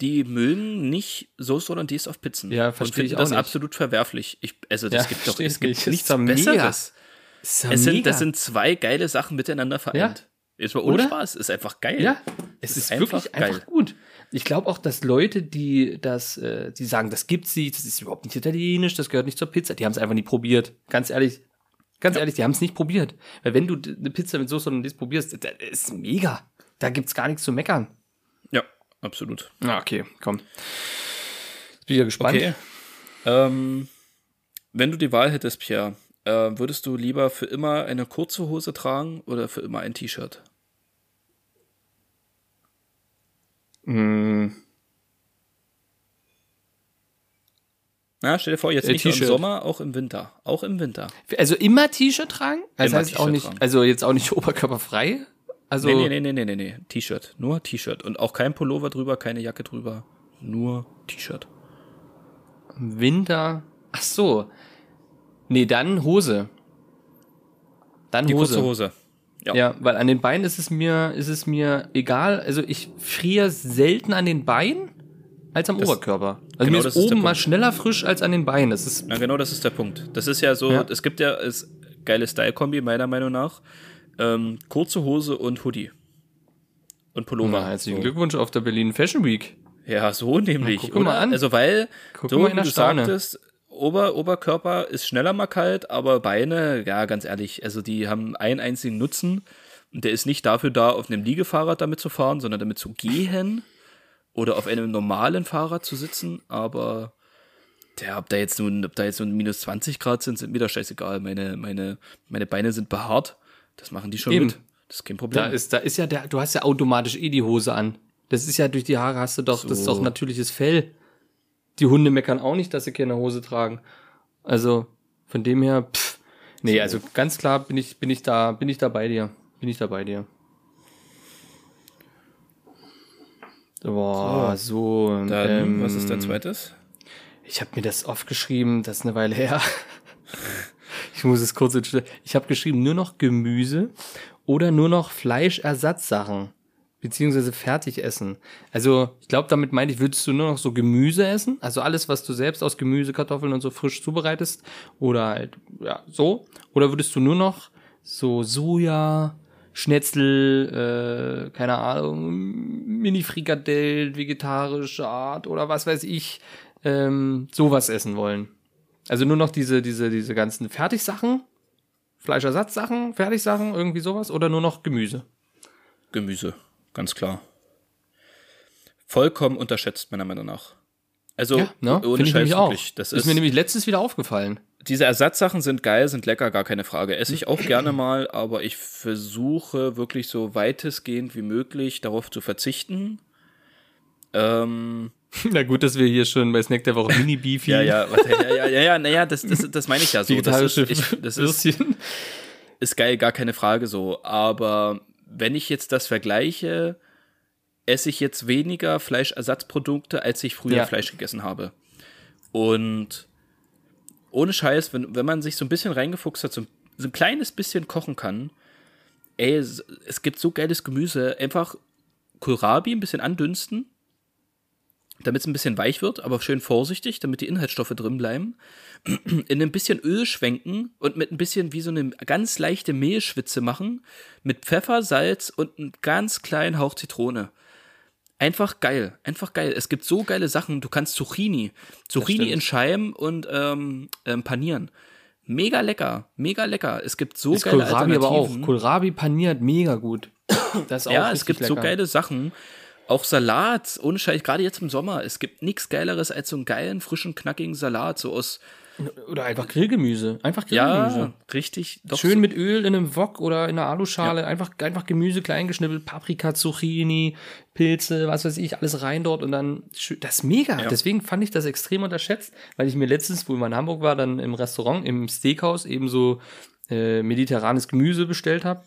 die mögen nicht Soße Hollandaise auf Pizzen. Ja, und verstehe ich finden das auch nicht. absolut verwerflich. Ich, also das Ja, gibt doch, es gibt nicht. Nichts ist. Besseres. Ist ja Es sind, das sind zwei geile Sachen miteinander vereint. Jetzt mal ohne Oder? Spaß, ist einfach geil. ja, es ist, wirklich einfach gut. Ich glaube auch, dass Leute, die das, äh, die sagen, das gibt's nicht, das ist überhaupt nicht italienisch, das gehört nicht zur Pizza, die haben es einfach nie probiert. Ganz ehrlich, ganz ehrlich, die haben es nicht probiert. Weil wenn du eine Pizza mit Soße und das probierst, das ist mega. Da gibt's gar nichts zu meckern. Ja, absolut. Ah, okay, komm. Jetzt bin ich ja gespannt. Okay. Ähm, wenn du die Wahl hättest, Pierre, äh, würdest du lieber für immer eine kurze Hose tragen oder für immer ein T-Shirt? Mm, Na, stell dir vor, jetzt Äh, nicht nur im. Sommer, auch im Winter. Auch im Winter. Also immer T-Shirt tragen? Das Immer heißt auch nicht, tragen. also jetzt auch nicht oberkörperfrei? Also, Nee, nee, nee, nee, nee, nee, nee. T-Shirt. Nur T-Shirt. Und auch kein Pullover drüber, keine Jacke drüber. Nur T-Shirt. Im Winter. Ach so. Nee, dann Hose. Dann Die Hose. kurze Hose. Ja. Ja, weil an den Beinen ist es mir, ist es mir egal. Also ich friere selten an den Beinen als am Das- Oberkörper. Also genau mir ist ist oben mal schneller frisch als an den Beinen. Das ist Na, genau das ist der Punkt. Das ist ja so, Ja. es gibt ja ist geile Style-Kombi, meiner Meinung nach. Ähm, kurze Hose und Hoodie. Und Pullover. Na, herzlichen so. Glückwunsch auf der Berlin Fashion Week. Ja, so nämlich. Na, guck mal an. Also weil, Guck so mal wie du Staune. sagtest, Ober, Oberkörper ist schneller mal kalt, aber Beine, ja, ganz ehrlich, also die haben einen einzigen Nutzen. Und der ist nicht dafür da, auf einem Liegefahrrad damit zu fahren, sondern damit zu gehen oder auf einem normalen Fahrrad zu sitzen. Aber der, ob da jetzt nun, ob da jetzt nun minus 20 Grad sind, sind mir doch scheißegal. Meine, meine, meine Beine sind behaart. Das machen die schon Eben. mit. Das ist kein Problem. Da ist, da ist ja der, du hast ja automatisch eh die Hose an. Das ist ja durch die Haare hast du doch, das ist So. doch natürliches Fell. Die Hunde meckern auch nicht, dass sie keine Hose tragen. Also, von dem her, pff. Nee, also ganz klar bin ich, bin ich da, bin ich da bei dir. Bin ich da bei dir. Boah, so. Dann, ähm, was ist dein zweites? Ich habe mir das aufgeschrieben, das ist eine Weile her. Ich muss es kurz entschuldigen. Ich habe geschrieben, nur noch Gemüse oder nur noch Fleischersatzsachen. Beziehungsweise fertig essen. Also ich glaube, damit meinte ich, würdest du nur noch so Gemüse essen? Also alles, was du selbst aus Gemüse, Kartoffeln und so frisch zubereitest? Oder halt, ja, so? Oder würdest du nur noch so Soja, Schnetzel, äh, keine Ahnung, Mini-Frikadell, vegetarische Art oder was weiß ich, ähm, sowas essen wollen? Also nur noch diese, diese, diese ganzen Fertigsachen, Fleischersatzsachen, Fertigsachen, irgendwie sowas oder nur noch Gemüse? Gemüse, ganz klar. Vollkommen unterschätzt, meiner Meinung nach. Also, Ja, ne? ohne Finde ich Scheiß nämlich auch. wirklich. Das ist ist, mir nämlich letztes wieder aufgefallen. diese Ersatzsachen sind geil, sind lecker, gar keine Frage. Esse ich auch gerne mal, aber ich versuche wirklich so weitestgehend wie möglich darauf zu verzichten. Ähm, Na gut, dass wir hier schon bei Snack der Woche Mini Beefy. ja, ja, warte, ja, ja, ja, ja, naja, das, das, das meine ich ja so. Das ist, ich, das ist, ist geil, gar keine Frage so. Aber wenn ich jetzt das vergleiche, esse ich jetzt weniger Fleischersatzprodukte, als ich früher Ja. Fleisch gegessen habe. Und ohne Scheiß, wenn, wenn man sich so ein bisschen reingefuchst hat, so, ein- so ein kleines bisschen kochen kann, ey, es, es gibt so geiles Gemüse. Einfach Kohlrabi ein bisschen andünsten, damit es ein bisschen weich wird, aber schön vorsichtig, damit die Inhaltsstoffe drin bleiben. In ein bisschen Öl schwenken und mit ein bisschen wie so eine ganz leichte Mehlschwitze machen, mit Pfeffer, Salz und einem ganz kleinen Hauch Zitrone. Einfach geil, einfach geil. Es gibt so geile Sachen. Du kannst Zucchini, Zucchini in Scheiben und ähm, ähm, panieren. Mega lecker, mega lecker. Es gibt so Ist geile Kohlrabi aber auch. Alternativen. Kohlrabi paniert mega gut. Das ist auch Ja, es gibt so lecker. geile Sachen. Auch Salat, ohne Scheiß, gerade jetzt im Sommer. Es gibt nichts Geileres als so einen geilen, frischen, knackigen Salat, so aus, Oder einfach Grillgemüse. Einfach Grillgemüse. ja, richtig, doch Schön so, mit Öl in einem Wok oder in einer Aluschale. Einfach, einfach Gemüse klein geschnippelt, Paprika, Zucchini, Pilze, was weiß ich, alles rein dort und dann, das ist mega. Ja. Deswegen fand ich das extrem unterschätzt, weil ich mir letztens, wo ich mal in Hamburg war, dann im Restaurant, im Steakhouse eben so äh, mediterranes Gemüse bestellt habe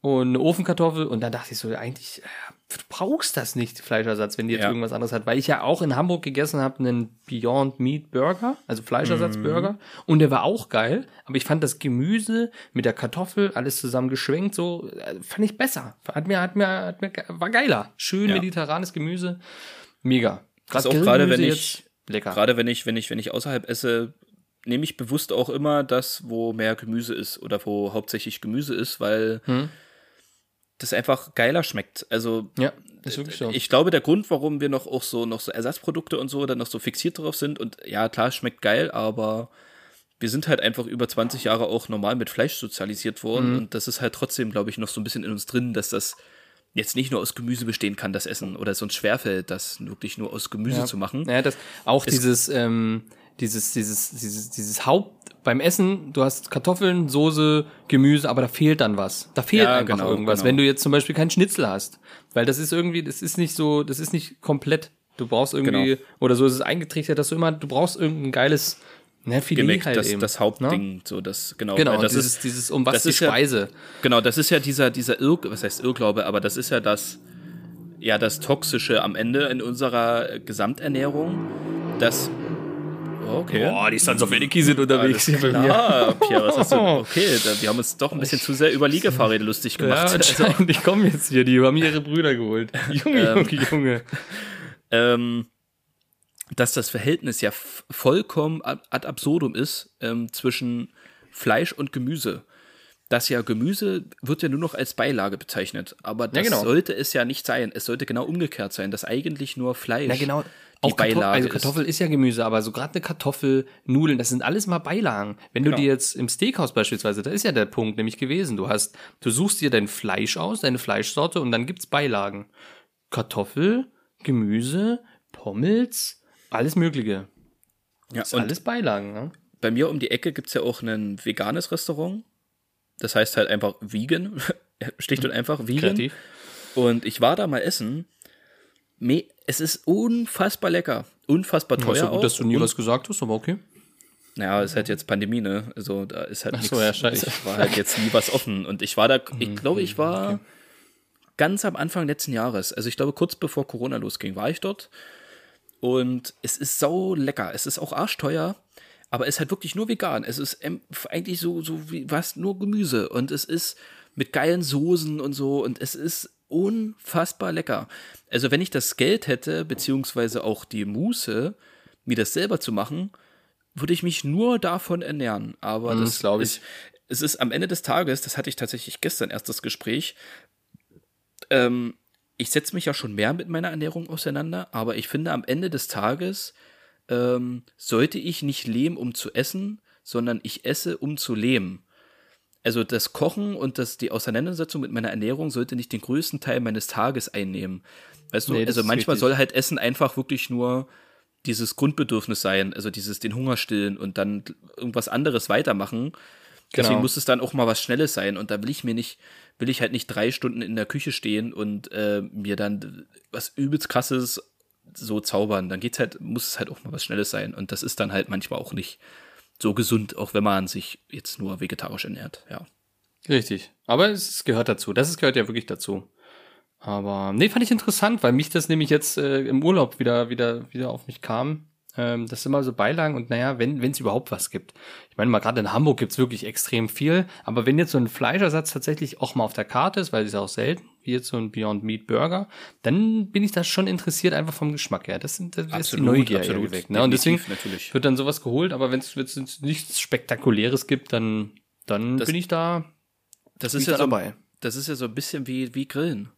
und eine Ofenkartoffel und dann dachte ich so, eigentlich, äh, du brauchst das nicht, Fleischersatz, wenn die jetzt Ja. irgendwas anderes hat, weil ich ja auch in Hamburg gegessen habe, einen Beyond Meat Burger, also Fleischersatzburger Mhm. und der war auch geil, aber ich fand das Gemüse mit der Kartoffel, alles zusammen geschwenkt, so, äh, fand ich besser. Hat mir, hat mir, hat mir, war geiler. Schön Ja. mediterranes Gemüse. Mega. Das auch gerade, wenn ich- lecker. gerade wenn ich, wenn ich, wenn ich außerhalb esse, nehme ich bewusst auch immer das, wo mehr Gemüse ist oder wo hauptsächlich Gemüse ist, weil Hm. Das einfach geiler schmeckt. Also ja, ist wirklich so. Ich glaube, der Grund, warum wir noch auch so noch so Ersatzprodukte und so dann noch so fixiert drauf sind und ja, klar, es schmeckt geil, aber wir sind halt einfach über 20 Jahre auch normal mit Fleisch sozialisiert worden Mhm. und das ist halt trotzdem, glaube ich, noch so ein bisschen in uns drin, dass das jetzt nicht nur aus Gemüse bestehen kann, das Essen oder es uns schwerfällt, das wirklich nur aus Gemüse ja. zu machen. Ja, das, auch dieses, ähm, dieses, dieses, dieses, dieses Haupt beim Essen, du hast Kartoffeln, Soße, Gemüse, aber da fehlt dann was. Da fehlt Ja, einfach genau, irgendwas, genau. wenn du jetzt zum Beispiel keinen Schnitzel hast. Weil das ist irgendwie, das ist nicht so, das ist nicht komplett. Du brauchst irgendwie, Genau. oder so ist es eingetrichtert, dass du immer, du brauchst irgendein geiles, ne, Filet halt das, eben. das ne? Hauptding, so das genau. Genau, das dieses, ist dieses, um was ist ja- Speise. Genau, das ist ja dieser, dieser Irr, was heißt Irrglaube, aber das ist ja das, ja, das Toxische am Ende in unserer äh, Gesamternährung, das, oh, okay. Boah, die Sons of Anarchy sind unterwegs hier bei mir. Klar, Pierre, was hast du, okay, wir haben uns doch ein bisschen zu sehr über Liegefahrräder lustig Ja, gemacht. Also, anscheinend, ich komme jetzt hier, die haben ihre Brüder geholt. Junge, Junge, Junge. ähm, dass das Verhältnis ja vollkommen ad ad absurdum ist ähm, zwischen Fleisch und Gemüse. Das ja Gemüse wird ja nur noch als Beilage bezeichnet, aber das genau. sollte es ja nicht sein. Es sollte genau umgekehrt sein, dass eigentlich nur Fleisch Ja, genau. die Auch Kartoffel, Beilage also Kartoffel ist. ja Gemüse, aber so gerade eine Kartoffel, Nudeln, das sind alles mal Beilagen. Wenn du Genau. dir jetzt im Steakhouse beispielsweise, da ist ja der Punkt nämlich gewesen, du hast, du suchst dir dein Fleisch aus, deine Fleischsorte und dann gibt's Beilagen. Kartoffel, Gemüse, Pommels, alles Mögliche. ist. Ja, Ist und alles Beilagen, ne? bei mir um die Ecke gibt's ja auch ein veganes Restaurant. Das heißt halt einfach vegan, schlicht und einfach vegan. Kreativ. Und ich war da mal essen. Es ist unfassbar lecker. Unfassbar teuer Ist ja auch. gut, dass du nie Und- was gesagt hast, aber okay. Naja, ist halt jetzt Pandemie, ne? Also da ist halt Ach nichts. so, ja, scheiße. es war halt jetzt nie was offen. Und ich war da, Mhm, ich glaube, ich war ganz am Anfang letzten Jahres. Also ich glaube, kurz bevor Corona losging, war ich dort. Und es ist so lecker. Es ist auch arschteuer, aber es ist halt wirklich nur vegan. Es ist eigentlich so, so wie was, nur Gemüse. Und es ist mit geilen Soßen und so. Und es ist unfassbar lecker. Also wenn ich das Geld hätte, beziehungsweise auch die Muße, mir das selber zu machen, würde ich mich nur davon ernähren. Aber Mhm, das das glaub ich. ist, es ist am Ende des Tages, das hatte ich tatsächlich gestern erst das Gespräch, ähm, ich setze mich ja schon mehr mit meiner Ernährung auseinander, aber ich finde, am Ende des Tages ähm, sollte ich nicht leben, um zu essen, sondern ich esse, um zu leben. Also das Kochen und das, die Auseinandersetzung mit meiner Ernährung sollte nicht den größten Teil meines Tages einnehmen. Weißt du, Nee, das also manchmal soll halt Essen einfach wirklich nur dieses Grundbedürfnis sein, also dieses den Hunger stillen und dann irgendwas anderes weitermachen. Deswegen Genau. muss es dann auch mal was Schnelles sein. Und da will ich mir nicht, will ich halt nicht drei Stunden in der Küche stehen und äh, mir dann was übelst krasses so zaubern. Dann geht's halt, muss es halt auch mal was Schnelles sein. Und das ist dann halt manchmal auch nicht so gesund, auch wenn man sich jetzt nur vegetarisch ernährt. Ja. Richtig. Aber es gehört dazu. Das gehört ja wirklich dazu. Aber nee, fand ich interessant, weil mich das nämlich jetzt äh, im Urlaub wieder, wieder, wieder auf mich kam. Ähm, das sind immer so Beilagen und naja, wenn es überhaupt was gibt. Ich meine, mal gerade in Hamburg gibt's wirklich extrem viel, aber wenn jetzt so ein Fleischersatz tatsächlich auch mal auf der Karte ist, weil es ja auch selten, jetzt so ein Beyond Meat Burger, dann bin ich da schon interessiert, einfach vom Geschmack her. Das, sind, das ist die Absolut, Neugier absolut. geweckt. Ne? Und deswegen natürlich. wird dann sowas geholt, aber wenn es nichts Spektakuläres gibt, dann, dann Das- bin ich da, Das ist ja da so, dabei. das ist ja so ein bisschen wie, wie Grillen.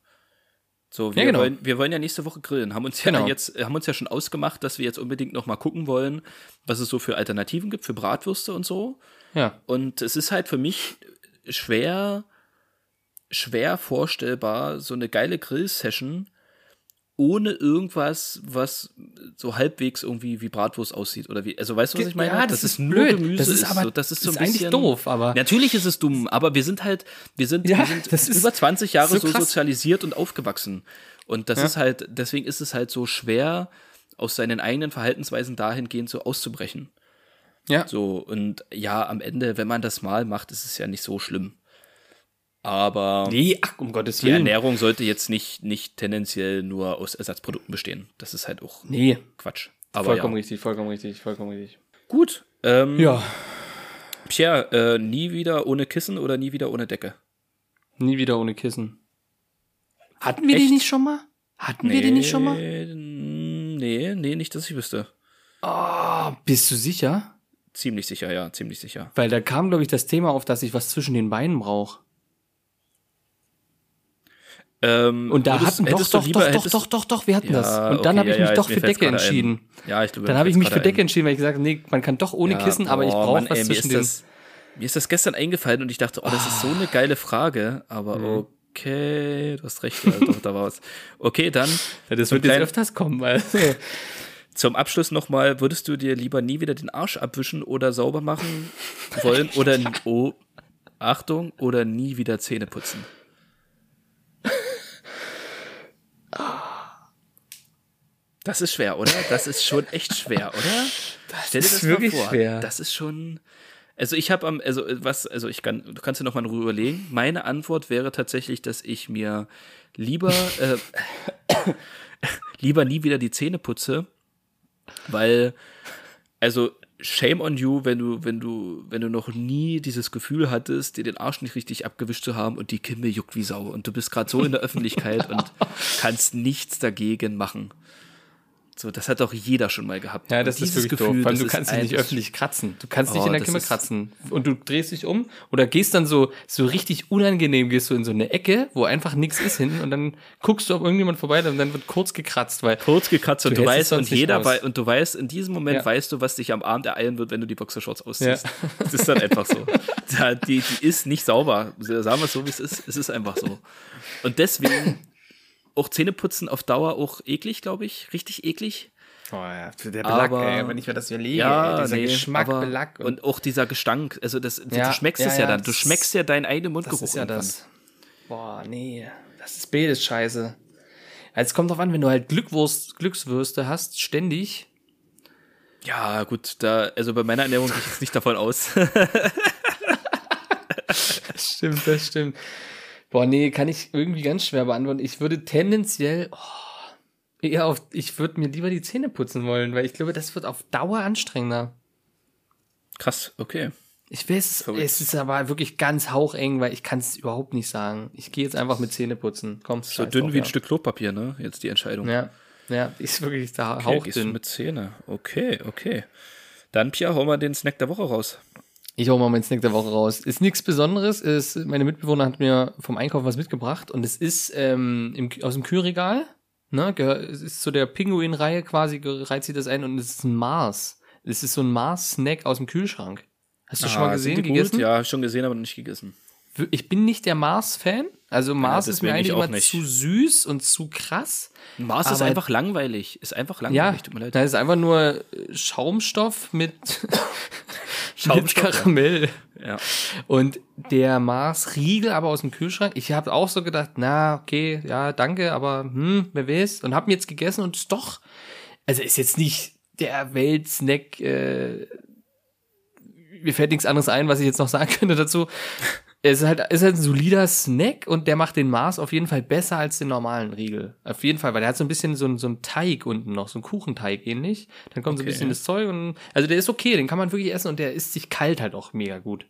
So, Ja, wir, genau. wollen, wir wollen ja nächste Woche grillen. Haben uns ja Genau. jetzt, haben uns ja schon ausgemacht, dass wir jetzt unbedingt noch mal gucken wollen, was es so für Alternativen gibt für Bratwürste und so. Ja. Und es ist halt für mich schwer, schwer vorstellbar, so eine geile Grill-Session ohne irgendwas, was so halbwegs irgendwie wie Bratwurst aussieht oder wie. Also weißt du, was ich meine? Ja, das ist blöd. Das ist aber- so, das ist so ist ein eigentlich bisschen, doof, aber- natürlich ist es dumm. Aber wir sind halt, wir sind, Ja, wir sind das ist über 20 Jahre so so, sozialisiert und aufgewachsen. Und das Ja. ist halt, deswegen ist es halt so schwer, aus seinen eigenen Verhaltensweisen dahingehend so auszubrechen. Ja. So, und ja, am Ende, wenn man das mal macht, ist es ja nicht so schlimm. Aber Nee, ach, um Gottes die Willen. Ernährung sollte jetzt nicht, nicht tendenziell nur aus Ersatzprodukten bestehen. Das ist halt auch Nee, Quatsch. Aber vollkommen ja. richtig, vollkommen richtig, vollkommen richtig. Gut. Ähm, Ja, Pierre, äh, nie wieder ohne Kissen oder nie wieder ohne Decke? nie wieder ohne Kissen. Hatten wir die Echt? nicht schon mal? Hatten wir die nicht schon mal? Nee, nee, nicht, dass ich wüsste. Oh, bist du sicher? Ziemlich sicher, ja, ziemlich sicher. Weil da kam, glaube ich, das Thema auf, dass ich was zwischen den Beinen brauche. Ähm, Und da hatten doch, doch, lieber- doch, doch, hättest- doch, doch, doch, wir hatten Ja, das. Und dann okay, habe ich ja, mich ja, doch mir für Decke gerade ein. entschieden. Ja, ich glaube, Dann mir habe ich mich für Decke ein. entschieden, weil ich gesagt habe, nee, man kann doch ohne Kissen, aber ich boah, brauche was ey, mir zwischen ist den. das, Mir ist das gestern eingefallen und ich dachte, oh, das ist so eine geile Frage, aber Mhm. okay, du hast recht, doch, da war was. Okay, dann das wird jetzt öfters kommen, weil. zum Abschluss nochmal, würdest du dir lieber nie wieder den Arsch abwischen oder sauber machen wollen oder, oh, Achtung, oder nie wieder Zähne putzen? Das ist schwer, oder? Das ist schon echt schwer, oder? Stell dir ist das wirklich mal vor. schwer. Das ist schon. Also ich habe am, also äh, was, also ich kann, du kannst dir noch mal drüber überlegen. Meine Antwort wäre tatsächlich, dass ich mir lieber, äh, lieber nie wieder die Zähne putze, weil, also shame on you, wenn du, wenn du, wenn du noch nie dieses Gefühl hattest, dir den Arsch nicht richtig abgewischt zu haben und die Kimme juckt wie Sau und du bist gerade so in der Öffentlichkeit und kannst nichts dagegen machen. So, das hat doch jeder schon mal gehabt. Ja, Und das ist wirklich doof. Vor allem, du kannst dich nicht öffentlich kratzen. Du kannst dich Oh, in der Kimme kratzen. Und du drehst dich um oder gehst dann so, so richtig unangenehm, gehst du in so eine Ecke, wo einfach nichts ist hin und dann guckst du, ob irgendjemand vorbei ist und dann wird kurz gekratzt, weil kurz gekratzt und Du du, weißt und jeder weiß und du weißt in diesem Moment Ja. weißt du, was dich am Abend ereilen wird, wenn du die Boxershorts ausziehst. Ja. Das ist dann einfach so. Die, die ist nicht sauber. Sagen wir es so, wie es ist. Es ist einfach so. Und deswegen auch Zähneputzen auf Dauer auch eklig, glaube ich. Richtig eklig. oh ja, der Belag, ey, wenn ich mir das überlege, Ja, dieser nee, Geschmack, aber, Belag und, auch dieser Gestank. Also das, Ja, du schmeckst ja, es ja, dann. Du schmeckst ja deinen eigenen Mundgeruch. Das ist ja irgendwann. das. Boah, nee. Das ist beides scheiße. Es kommt drauf an, wenn du halt Glückwurst, Glückswürste hast, ständig. Ja, gut, da, also bei meiner Ernährung gehe ich jetzt nicht davon aus. Das stimmt, das stimmt. Boah, nee, kann ich irgendwie ganz schwer beantworten. Ich würde tendenziell, oh, eher auf, ich würde mir lieber die Zähne putzen wollen, weil ich glaube, das wird auf Dauer anstrengender. Krass, okay. Ich weiß, Verrückt. es ist aber wirklich ganz haucheng, weil ich kann es überhaupt nicht sagen. Ich gehe jetzt einfach mit Zähne putzen. Komm, So dünn wie ein Stück Klopapier, ne? Jetzt die Entscheidung. Ja, ja, ist wirklich da okay, hauchdünn. mit Zähne. Okay, okay. Dann, Pia, hau mal den Snack der Woche raus. Ich hau mal meinen Snack der Woche raus. Ist nichts Besonderes. Ist, meine Mitbewohner hat mir vom Einkaufen was mitgebracht und es ist ähm, im, aus dem Kühlregal. Ne, es ist zu der Pinguin-Reihe quasi, reiht sie das ein und es ist ein Mars. Es ist so ein Mars-Snack aus dem Kühlschrank. Hast du schon mal Ah, gesehen, gegessen? Ja, schon gesehen, aber noch nicht gegessen. Ich bin nicht der Mars-Fan. Also Mars ist mir eigentlich immer nicht. zu süß und zu krass. Mars ist einfach langweilig. Ist einfach Ja, langweilig, tut mir leid. da ist einfach nur äh, Schaumstoff mit, mit Schaumstoff, ja. Karamell. Ja. Und der Mars-Riegel aber aus dem Kühlschrank. Ich habe auch so gedacht, na, okay, ja, danke, aber hm, wer weiß. Und habe ihn jetzt gegessen und ist doch, also ist jetzt nicht der Weltsnack, äh, mir fällt nichts anderes ein, was ich jetzt noch sagen könnte dazu. Es ist halt, ist halt ein solider Snack und der macht den Mars auf jeden Fall besser als den normalen Riegel. Auf jeden Fall, weil der hat so ein bisschen so ein, so ein Teig unten noch, so ein Kuchenteig ähnlich. Dann kommt so ein Okay. bisschen das Zeug und, also der ist okay, den kann man wirklich essen und der isst sich kalt halt auch mega gut.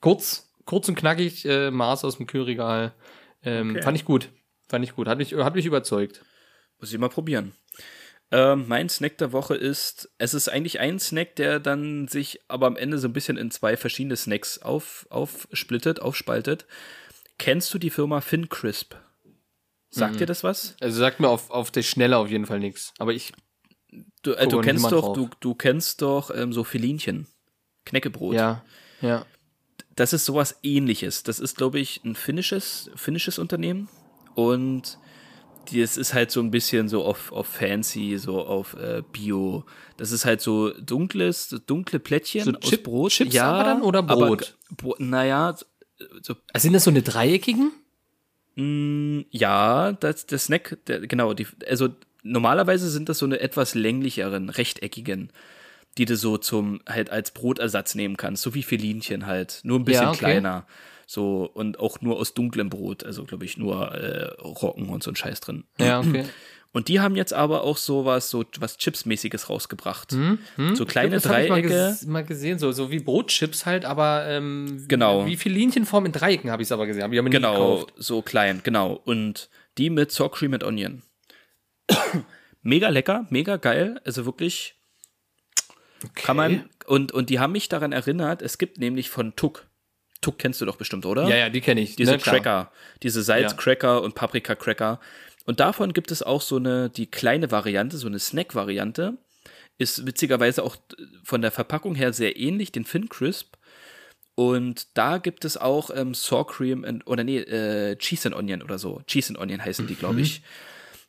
Kurz, kurz und knackig, äh, Mars aus dem Kühlregal. Ähm, Okay. Fand ich gut. Fand ich gut. Hat mich, hat mich überzeugt. Muss ich mal probieren. Ähm, mein Snack der Woche ist, es ist eigentlich ein Snack, der dann sich aber am Ende so ein bisschen in zwei verschiedene Snacks auf, aufsplittet, aufspaltet. Kennst du die Firma FinCrisp? Sagt Mhm. dir das was? Also sagt mir auf, auf der Schnelle auf jeden Fall nichts. Aber ich, Du, äh, du kennst doch, drauf. du, du kennst doch ähm, so Filinchen. Knäckebrot. ja, ja. das ist sowas ähnliches. Das ist, glaube ich, ein finnisches, finnisches Unternehmen. Und das ist halt so ein bisschen so auf, auf fancy, so auf äh, Bio. Das ist halt so dunkles, dunkle Plättchen So aus Chip- Brot. Chips aber dann oder Brot? Aber, naja, so, Also sind das so eine dreieckigen? mh, ja, das, der Snack, der, genau, die, also normalerweise sind das so eine etwas länglicheren, rechteckigen, die du so zum, halt als Brotersatz nehmen kannst, so wie Filinchen halt, nur ein bisschen Ja, okay. kleiner. So, und auch nur aus dunklem Brot, also glaube ich nur äh, Roggen und so ein Scheiß drin. Ja, okay. Und die haben jetzt aber auch sowas, so was Chipsmäßiges rausgebracht. So kleine das hab ich mal, Dreiecke. ges mal gesehen, so, so wie Brotchips halt, aber ähm, Genau. wie Linienform in Dreiecken habe ich es aber gesehen. Hab ich aber Genau, so klein, genau. Und die mit Sour Cream and Onion. mega lecker, mega geil. Also wirklich kann man. Und, und die haben mich daran erinnert, es gibt nämlich von Tuck. Tuck kennst du doch bestimmt, oder? Ja, ja, die kenne ich. Diese ne, klar. Cracker, diese Salzcracker und Paprika-Cracker. Und davon gibt es auch so eine, die kleine Variante, so eine Snack-Variante. Ist witzigerweise auch von der Verpackung her sehr ähnlich, den Fin Crisp. Und da gibt es auch ähm, Sour Cream and, oder nee, äh, Cheese and Onion oder so. Cheese and Onion heißen die, glaube ich.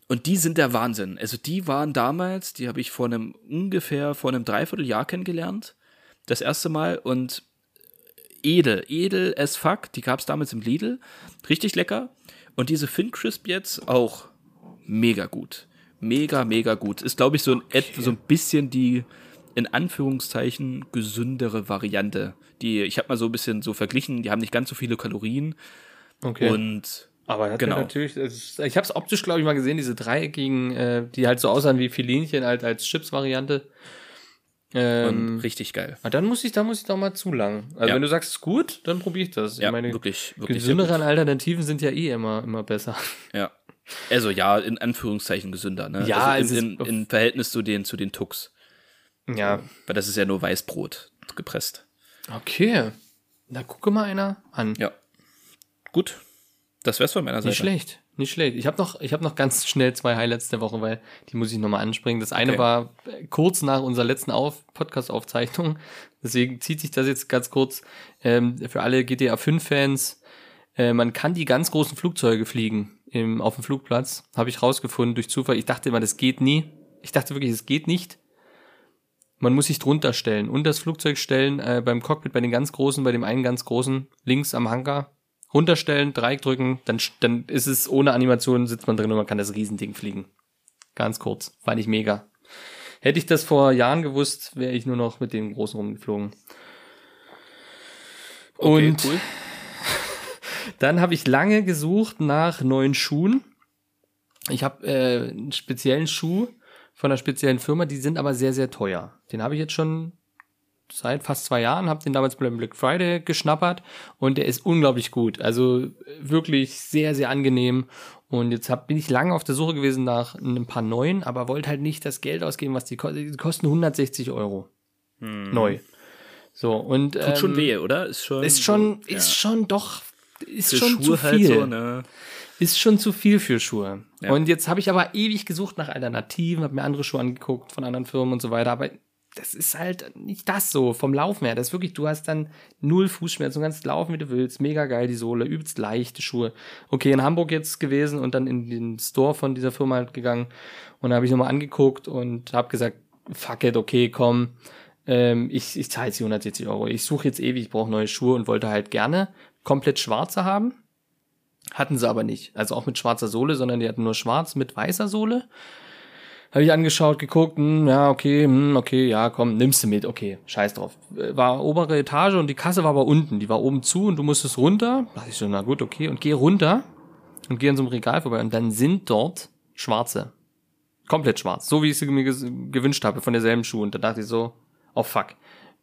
Und die sind der Wahnsinn. Also die waren damals, die habe ich vor einem ungefähr vor einem Dreivierteljahr kennengelernt. Das erste Mal und edel, edel as fuck. Die gab es damals im Lidl. Richtig lecker. Und diese Fin Crisp jetzt auch mega gut. Mega, mega gut. Ist, glaube ich, so ein, et- so ein bisschen die in Anführungszeichen gesündere Variante. Die, ich habe mal so ein bisschen so verglichen, die haben nicht ganz so viele Kalorien Okay. und aber hat genau. natürlich, ich habe es optisch, glaube ich, mal gesehen, diese dreieckigen, äh, die halt so aussahen wie Filinchen, halt als Chips-Variante. Ähm, und richtig geil. ah, dann muss ich, da muss ich doch mal zulangen. Also Ja. wenn du sagst, es ist gut, dann probiere ich das. Ja, ich meine, wirklich, wirklich. gesünderen Alternativen sind ja eh immer, immer besser. Ja. Also ja, in Anführungszeichen gesünder, ne? Ja, also in, in, in Verhältnis zu den, zu den Tucks. Ja. Weil das ist ja nur Weißbrot gepresst. Okay. Na, gucke mal einer an. Ja. Gut. Das wär's von meiner Seite. Nicht schlecht, nicht schlecht. Ich habe noch, ich habe noch ganz schnell zwei Highlights der Woche, weil die muss ich nochmal anspringen. Das eine Okay. war kurz nach unserer letzten Auf Podcast-Aufzeichnung. Deswegen zieht sich das jetzt ganz kurz ähm, für alle GTA 5-Fans. Äh, man kann die ganz großen Flugzeuge fliegen im, auf dem Flugplatz. Habe ich rausgefunden durch Zufall. Ich dachte immer, das geht nie. Ich dachte wirklich, es geht nicht. Man muss sich drunter stellen und das Flugzeug stellen äh, beim Cockpit bei den ganz großen, bei dem einen ganz großen links am Hangar runterstellen, Dreieck drücken, dann, dann ist es ohne Animation, sitzt man drin und man kann das Riesending fliegen. Ganz kurz. Fand ich mega. Hätte ich das vor Jahren gewusst, wäre ich nur noch mit dem Großen rumgeflogen. Okay, und cool. dann habe ich lange gesucht nach neuen Schuhen. Ich habe äh, einen speziellen Schuh von einer speziellen Firma, die sind aber sehr, sehr teuer. Den habe ich jetzt schon seit fast zwei Jahren, habe den damals beim Black Friday geschnappert und der ist unglaublich gut. Also wirklich sehr, sehr angenehm. Und jetzt hab, bin ich lange auf der Suche gewesen nach ein paar neuen, aber wollte halt nicht das Geld ausgeben, was die, kosten. die kosten 160 Euro. Neu. So, und. Hm. Tut schon weh, oder? Ist schon. Ist schon, ja. ist schon doch, ist Für schon Schuhe zu viel. halt so, ne? Ist schon zu viel für Schuhe. Ja. Und jetzt habe ich aber ewig gesucht nach Alternativen, habe mir andere Schuhe angeguckt von anderen Firmen und so weiter, aber das ist halt nicht das so vom Laufen her. Das ist wirklich, du hast dann null Fußschmerzen, du kannst laufen, wie du willst. Mega geil, die Sohle, übelst leichte Schuhe. Okay, in Hamburg jetzt gewesen und dann in den Store von dieser Firma halt gegangen und da habe ich nochmal angeguckt und habe gesagt, fuck it, okay, komm, ähm, ich, ich zahle jetzt die 160 Euro. Ich suche jetzt ewig, ich brauche neue Schuhe und wollte halt gerne komplett schwarze haben. Hatten sie aber nicht. Also auch mit schwarzer Sohle, sondern die hatten nur schwarz mit weißer Sohle. Habe ich angeschaut, geguckt, hm, ja, okay, hm, okay, ja, komm, nimmst du mit, okay, scheiß drauf. War obere Etage und die Kasse war aber unten, die war oben zu und du musstest runter. Da dachte ich so, na gut, okay, und geh runter und geh an so einem Regal vorbei und dann sind dort schwarze. Komplett schwarz, so wie ich sie mir gewünscht habe, von derselben Schuh. Und da dachte ich so, oh fuck.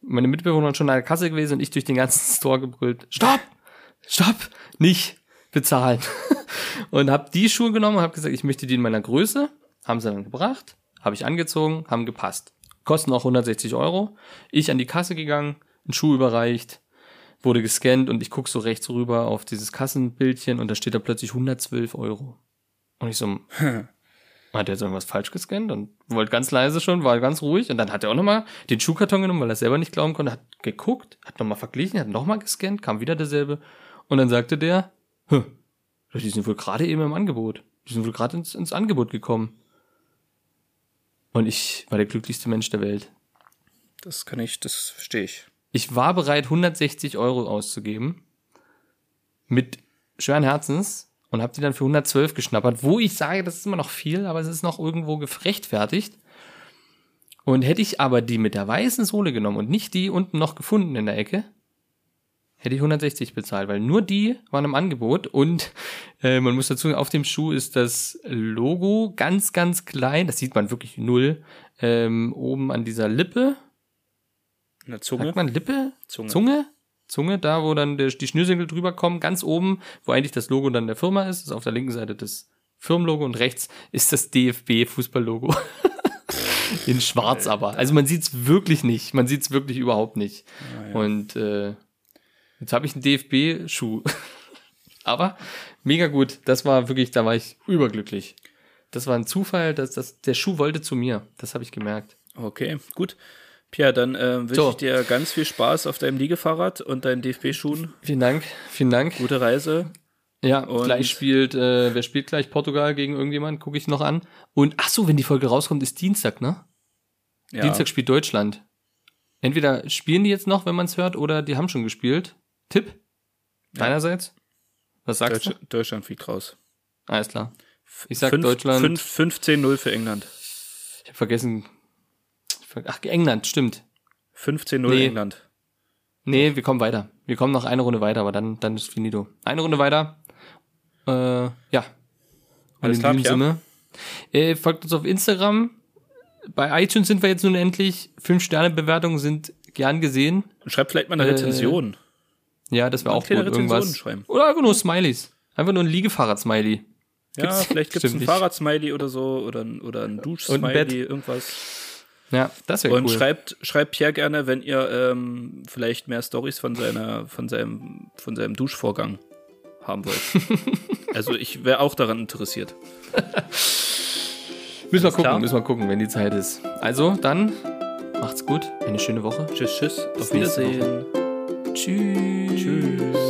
Meine Mitbewohner schon an der Kasse gewesen und ich durch den ganzen Store gebrüllt, stopp, stopp, nicht bezahlen. und habe die Schuhe genommen und habe gesagt, ich möchte die in meiner Größe. Haben sie dann gebracht, habe ich angezogen, haben gepasst. Kosten auch 160 Euro. Ich an die Kasse gegangen, einen Schuh überreicht, wurde gescannt und ich guck so rechts rüber auf dieses Kassenbildchen und da steht da plötzlich 112 Euro. Und ich so, hat er jetzt irgendwas falsch gescannt und wollte ganz leise schon, war ganz ruhig und dann hat er auch nochmal den Schuhkarton genommen, weil er selber nicht glauben konnte, hat geguckt, hat nochmal verglichen, hat nochmal gescannt, kam wieder derselbe und dann sagte der, Hm, die sind wohl gerade eben im Angebot. Die sind wohl gerade ins, ins Angebot gekommen. Und ich war der glücklichste Mensch der Welt. Das kann ich, das verstehe ich. Ich war bereit, 160 Euro auszugeben. Mit schweren Herzens. Und habe die dann für 112 geschnappert. Wo ich sage, das ist immer noch viel, aber es ist noch irgendwo gerechtfertigt. Und hätte ich aber die mit der weißen Sohle genommen und nicht die unten noch gefunden in der Ecke, hätte ich 160 bezahlt, weil nur die waren im Angebot und äh, man muss dazu, auf dem Schuh ist das Logo ganz, ganz klein, das sieht man wirklich null, ähm, oben an dieser Lippe, Eine Zunge. sagt man Lippe? Zunge. Zunge? Zunge, da wo dann der, die Schnürsenkel drüber kommen, ganz oben, wo eigentlich das Logo dann der Firma ist, ist auf der linken Seite das Firmenlogo und rechts ist das DFB-Fußballlogo. In schwarz aber. Also man sieht's wirklich nicht. Man sieht's wirklich überhaupt nicht. Und äh, jetzt habe ich einen DFB-Schuh. aber mega gut. Das war wirklich, da war ich überglücklich. Das war ein Zufall, dass das, der Schuh wollte zu mir. Das habe ich gemerkt. Okay, gut. Pierre, dann äh, wünsche So. ich dir ganz viel Spaß auf deinem Liegefahrrad und deinen DFB-Schuhen. Vielen Dank, vielen Dank. Gute Reise. Ja, Und- gleich spielt, äh, wer spielt gleich Portugal gegen irgendjemand? Gucke ich noch an. Und ach so, wenn die Folge rauskommt, ist Dienstag, ne? Ja. Dienstag spielt Deutschland. Entweder spielen die jetzt noch, wenn man es hört, oder die haben schon gespielt. Tipp? Deinerseits? Was sagst Deutsch, Deutschland fliegt raus. du? Alles klar. Ich sag Fünf- Deutschland. fünf- 15-0 für England. Ich habe vergessen. Ach, England, stimmt. 15-0 Nee. England. Nee, wir kommen weiter. Wir kommen noch eine Runde weiter, aber dann, dann ist finito. Eine Runde weiter. Äh, ja. Und Alles in klar, diesem. Sinne. Äh, folgt uns auf Instagram. Bei iTunes sind wir jetzt nun endlich. Fünf-Sterne-Bewertungen sind gern gesehen. Und schreibt vielleicht mal eine Äh, Rezension. Ja, das wäre auch gut. Irgendwas. schreiben. Oder einfach nur Smileys. Einfach nur ein Liegefahrrad-Smiley. Ja, vielleicht gibt es ein. Fahrradsmiley oder so oder ein, oder ein Und Duschsmiley, irgendwas. Ja, das wäre Und cool. schreibt, schreibt Pierre gerne, wenn ihr ähm, vielleicht mehr Stories von seiner, von seinem, von seinem Duschvorgang haben wollt. also ich wäre auch daran interessiert. müssen wir gucken, klar. müssen wir gucken, wenn die Zeit ist. Also, dann macht's gut. Eine schöne Woche. Tschüss, tschüss. Bis Auf Wiedersehen. Tschüss. Tschüss.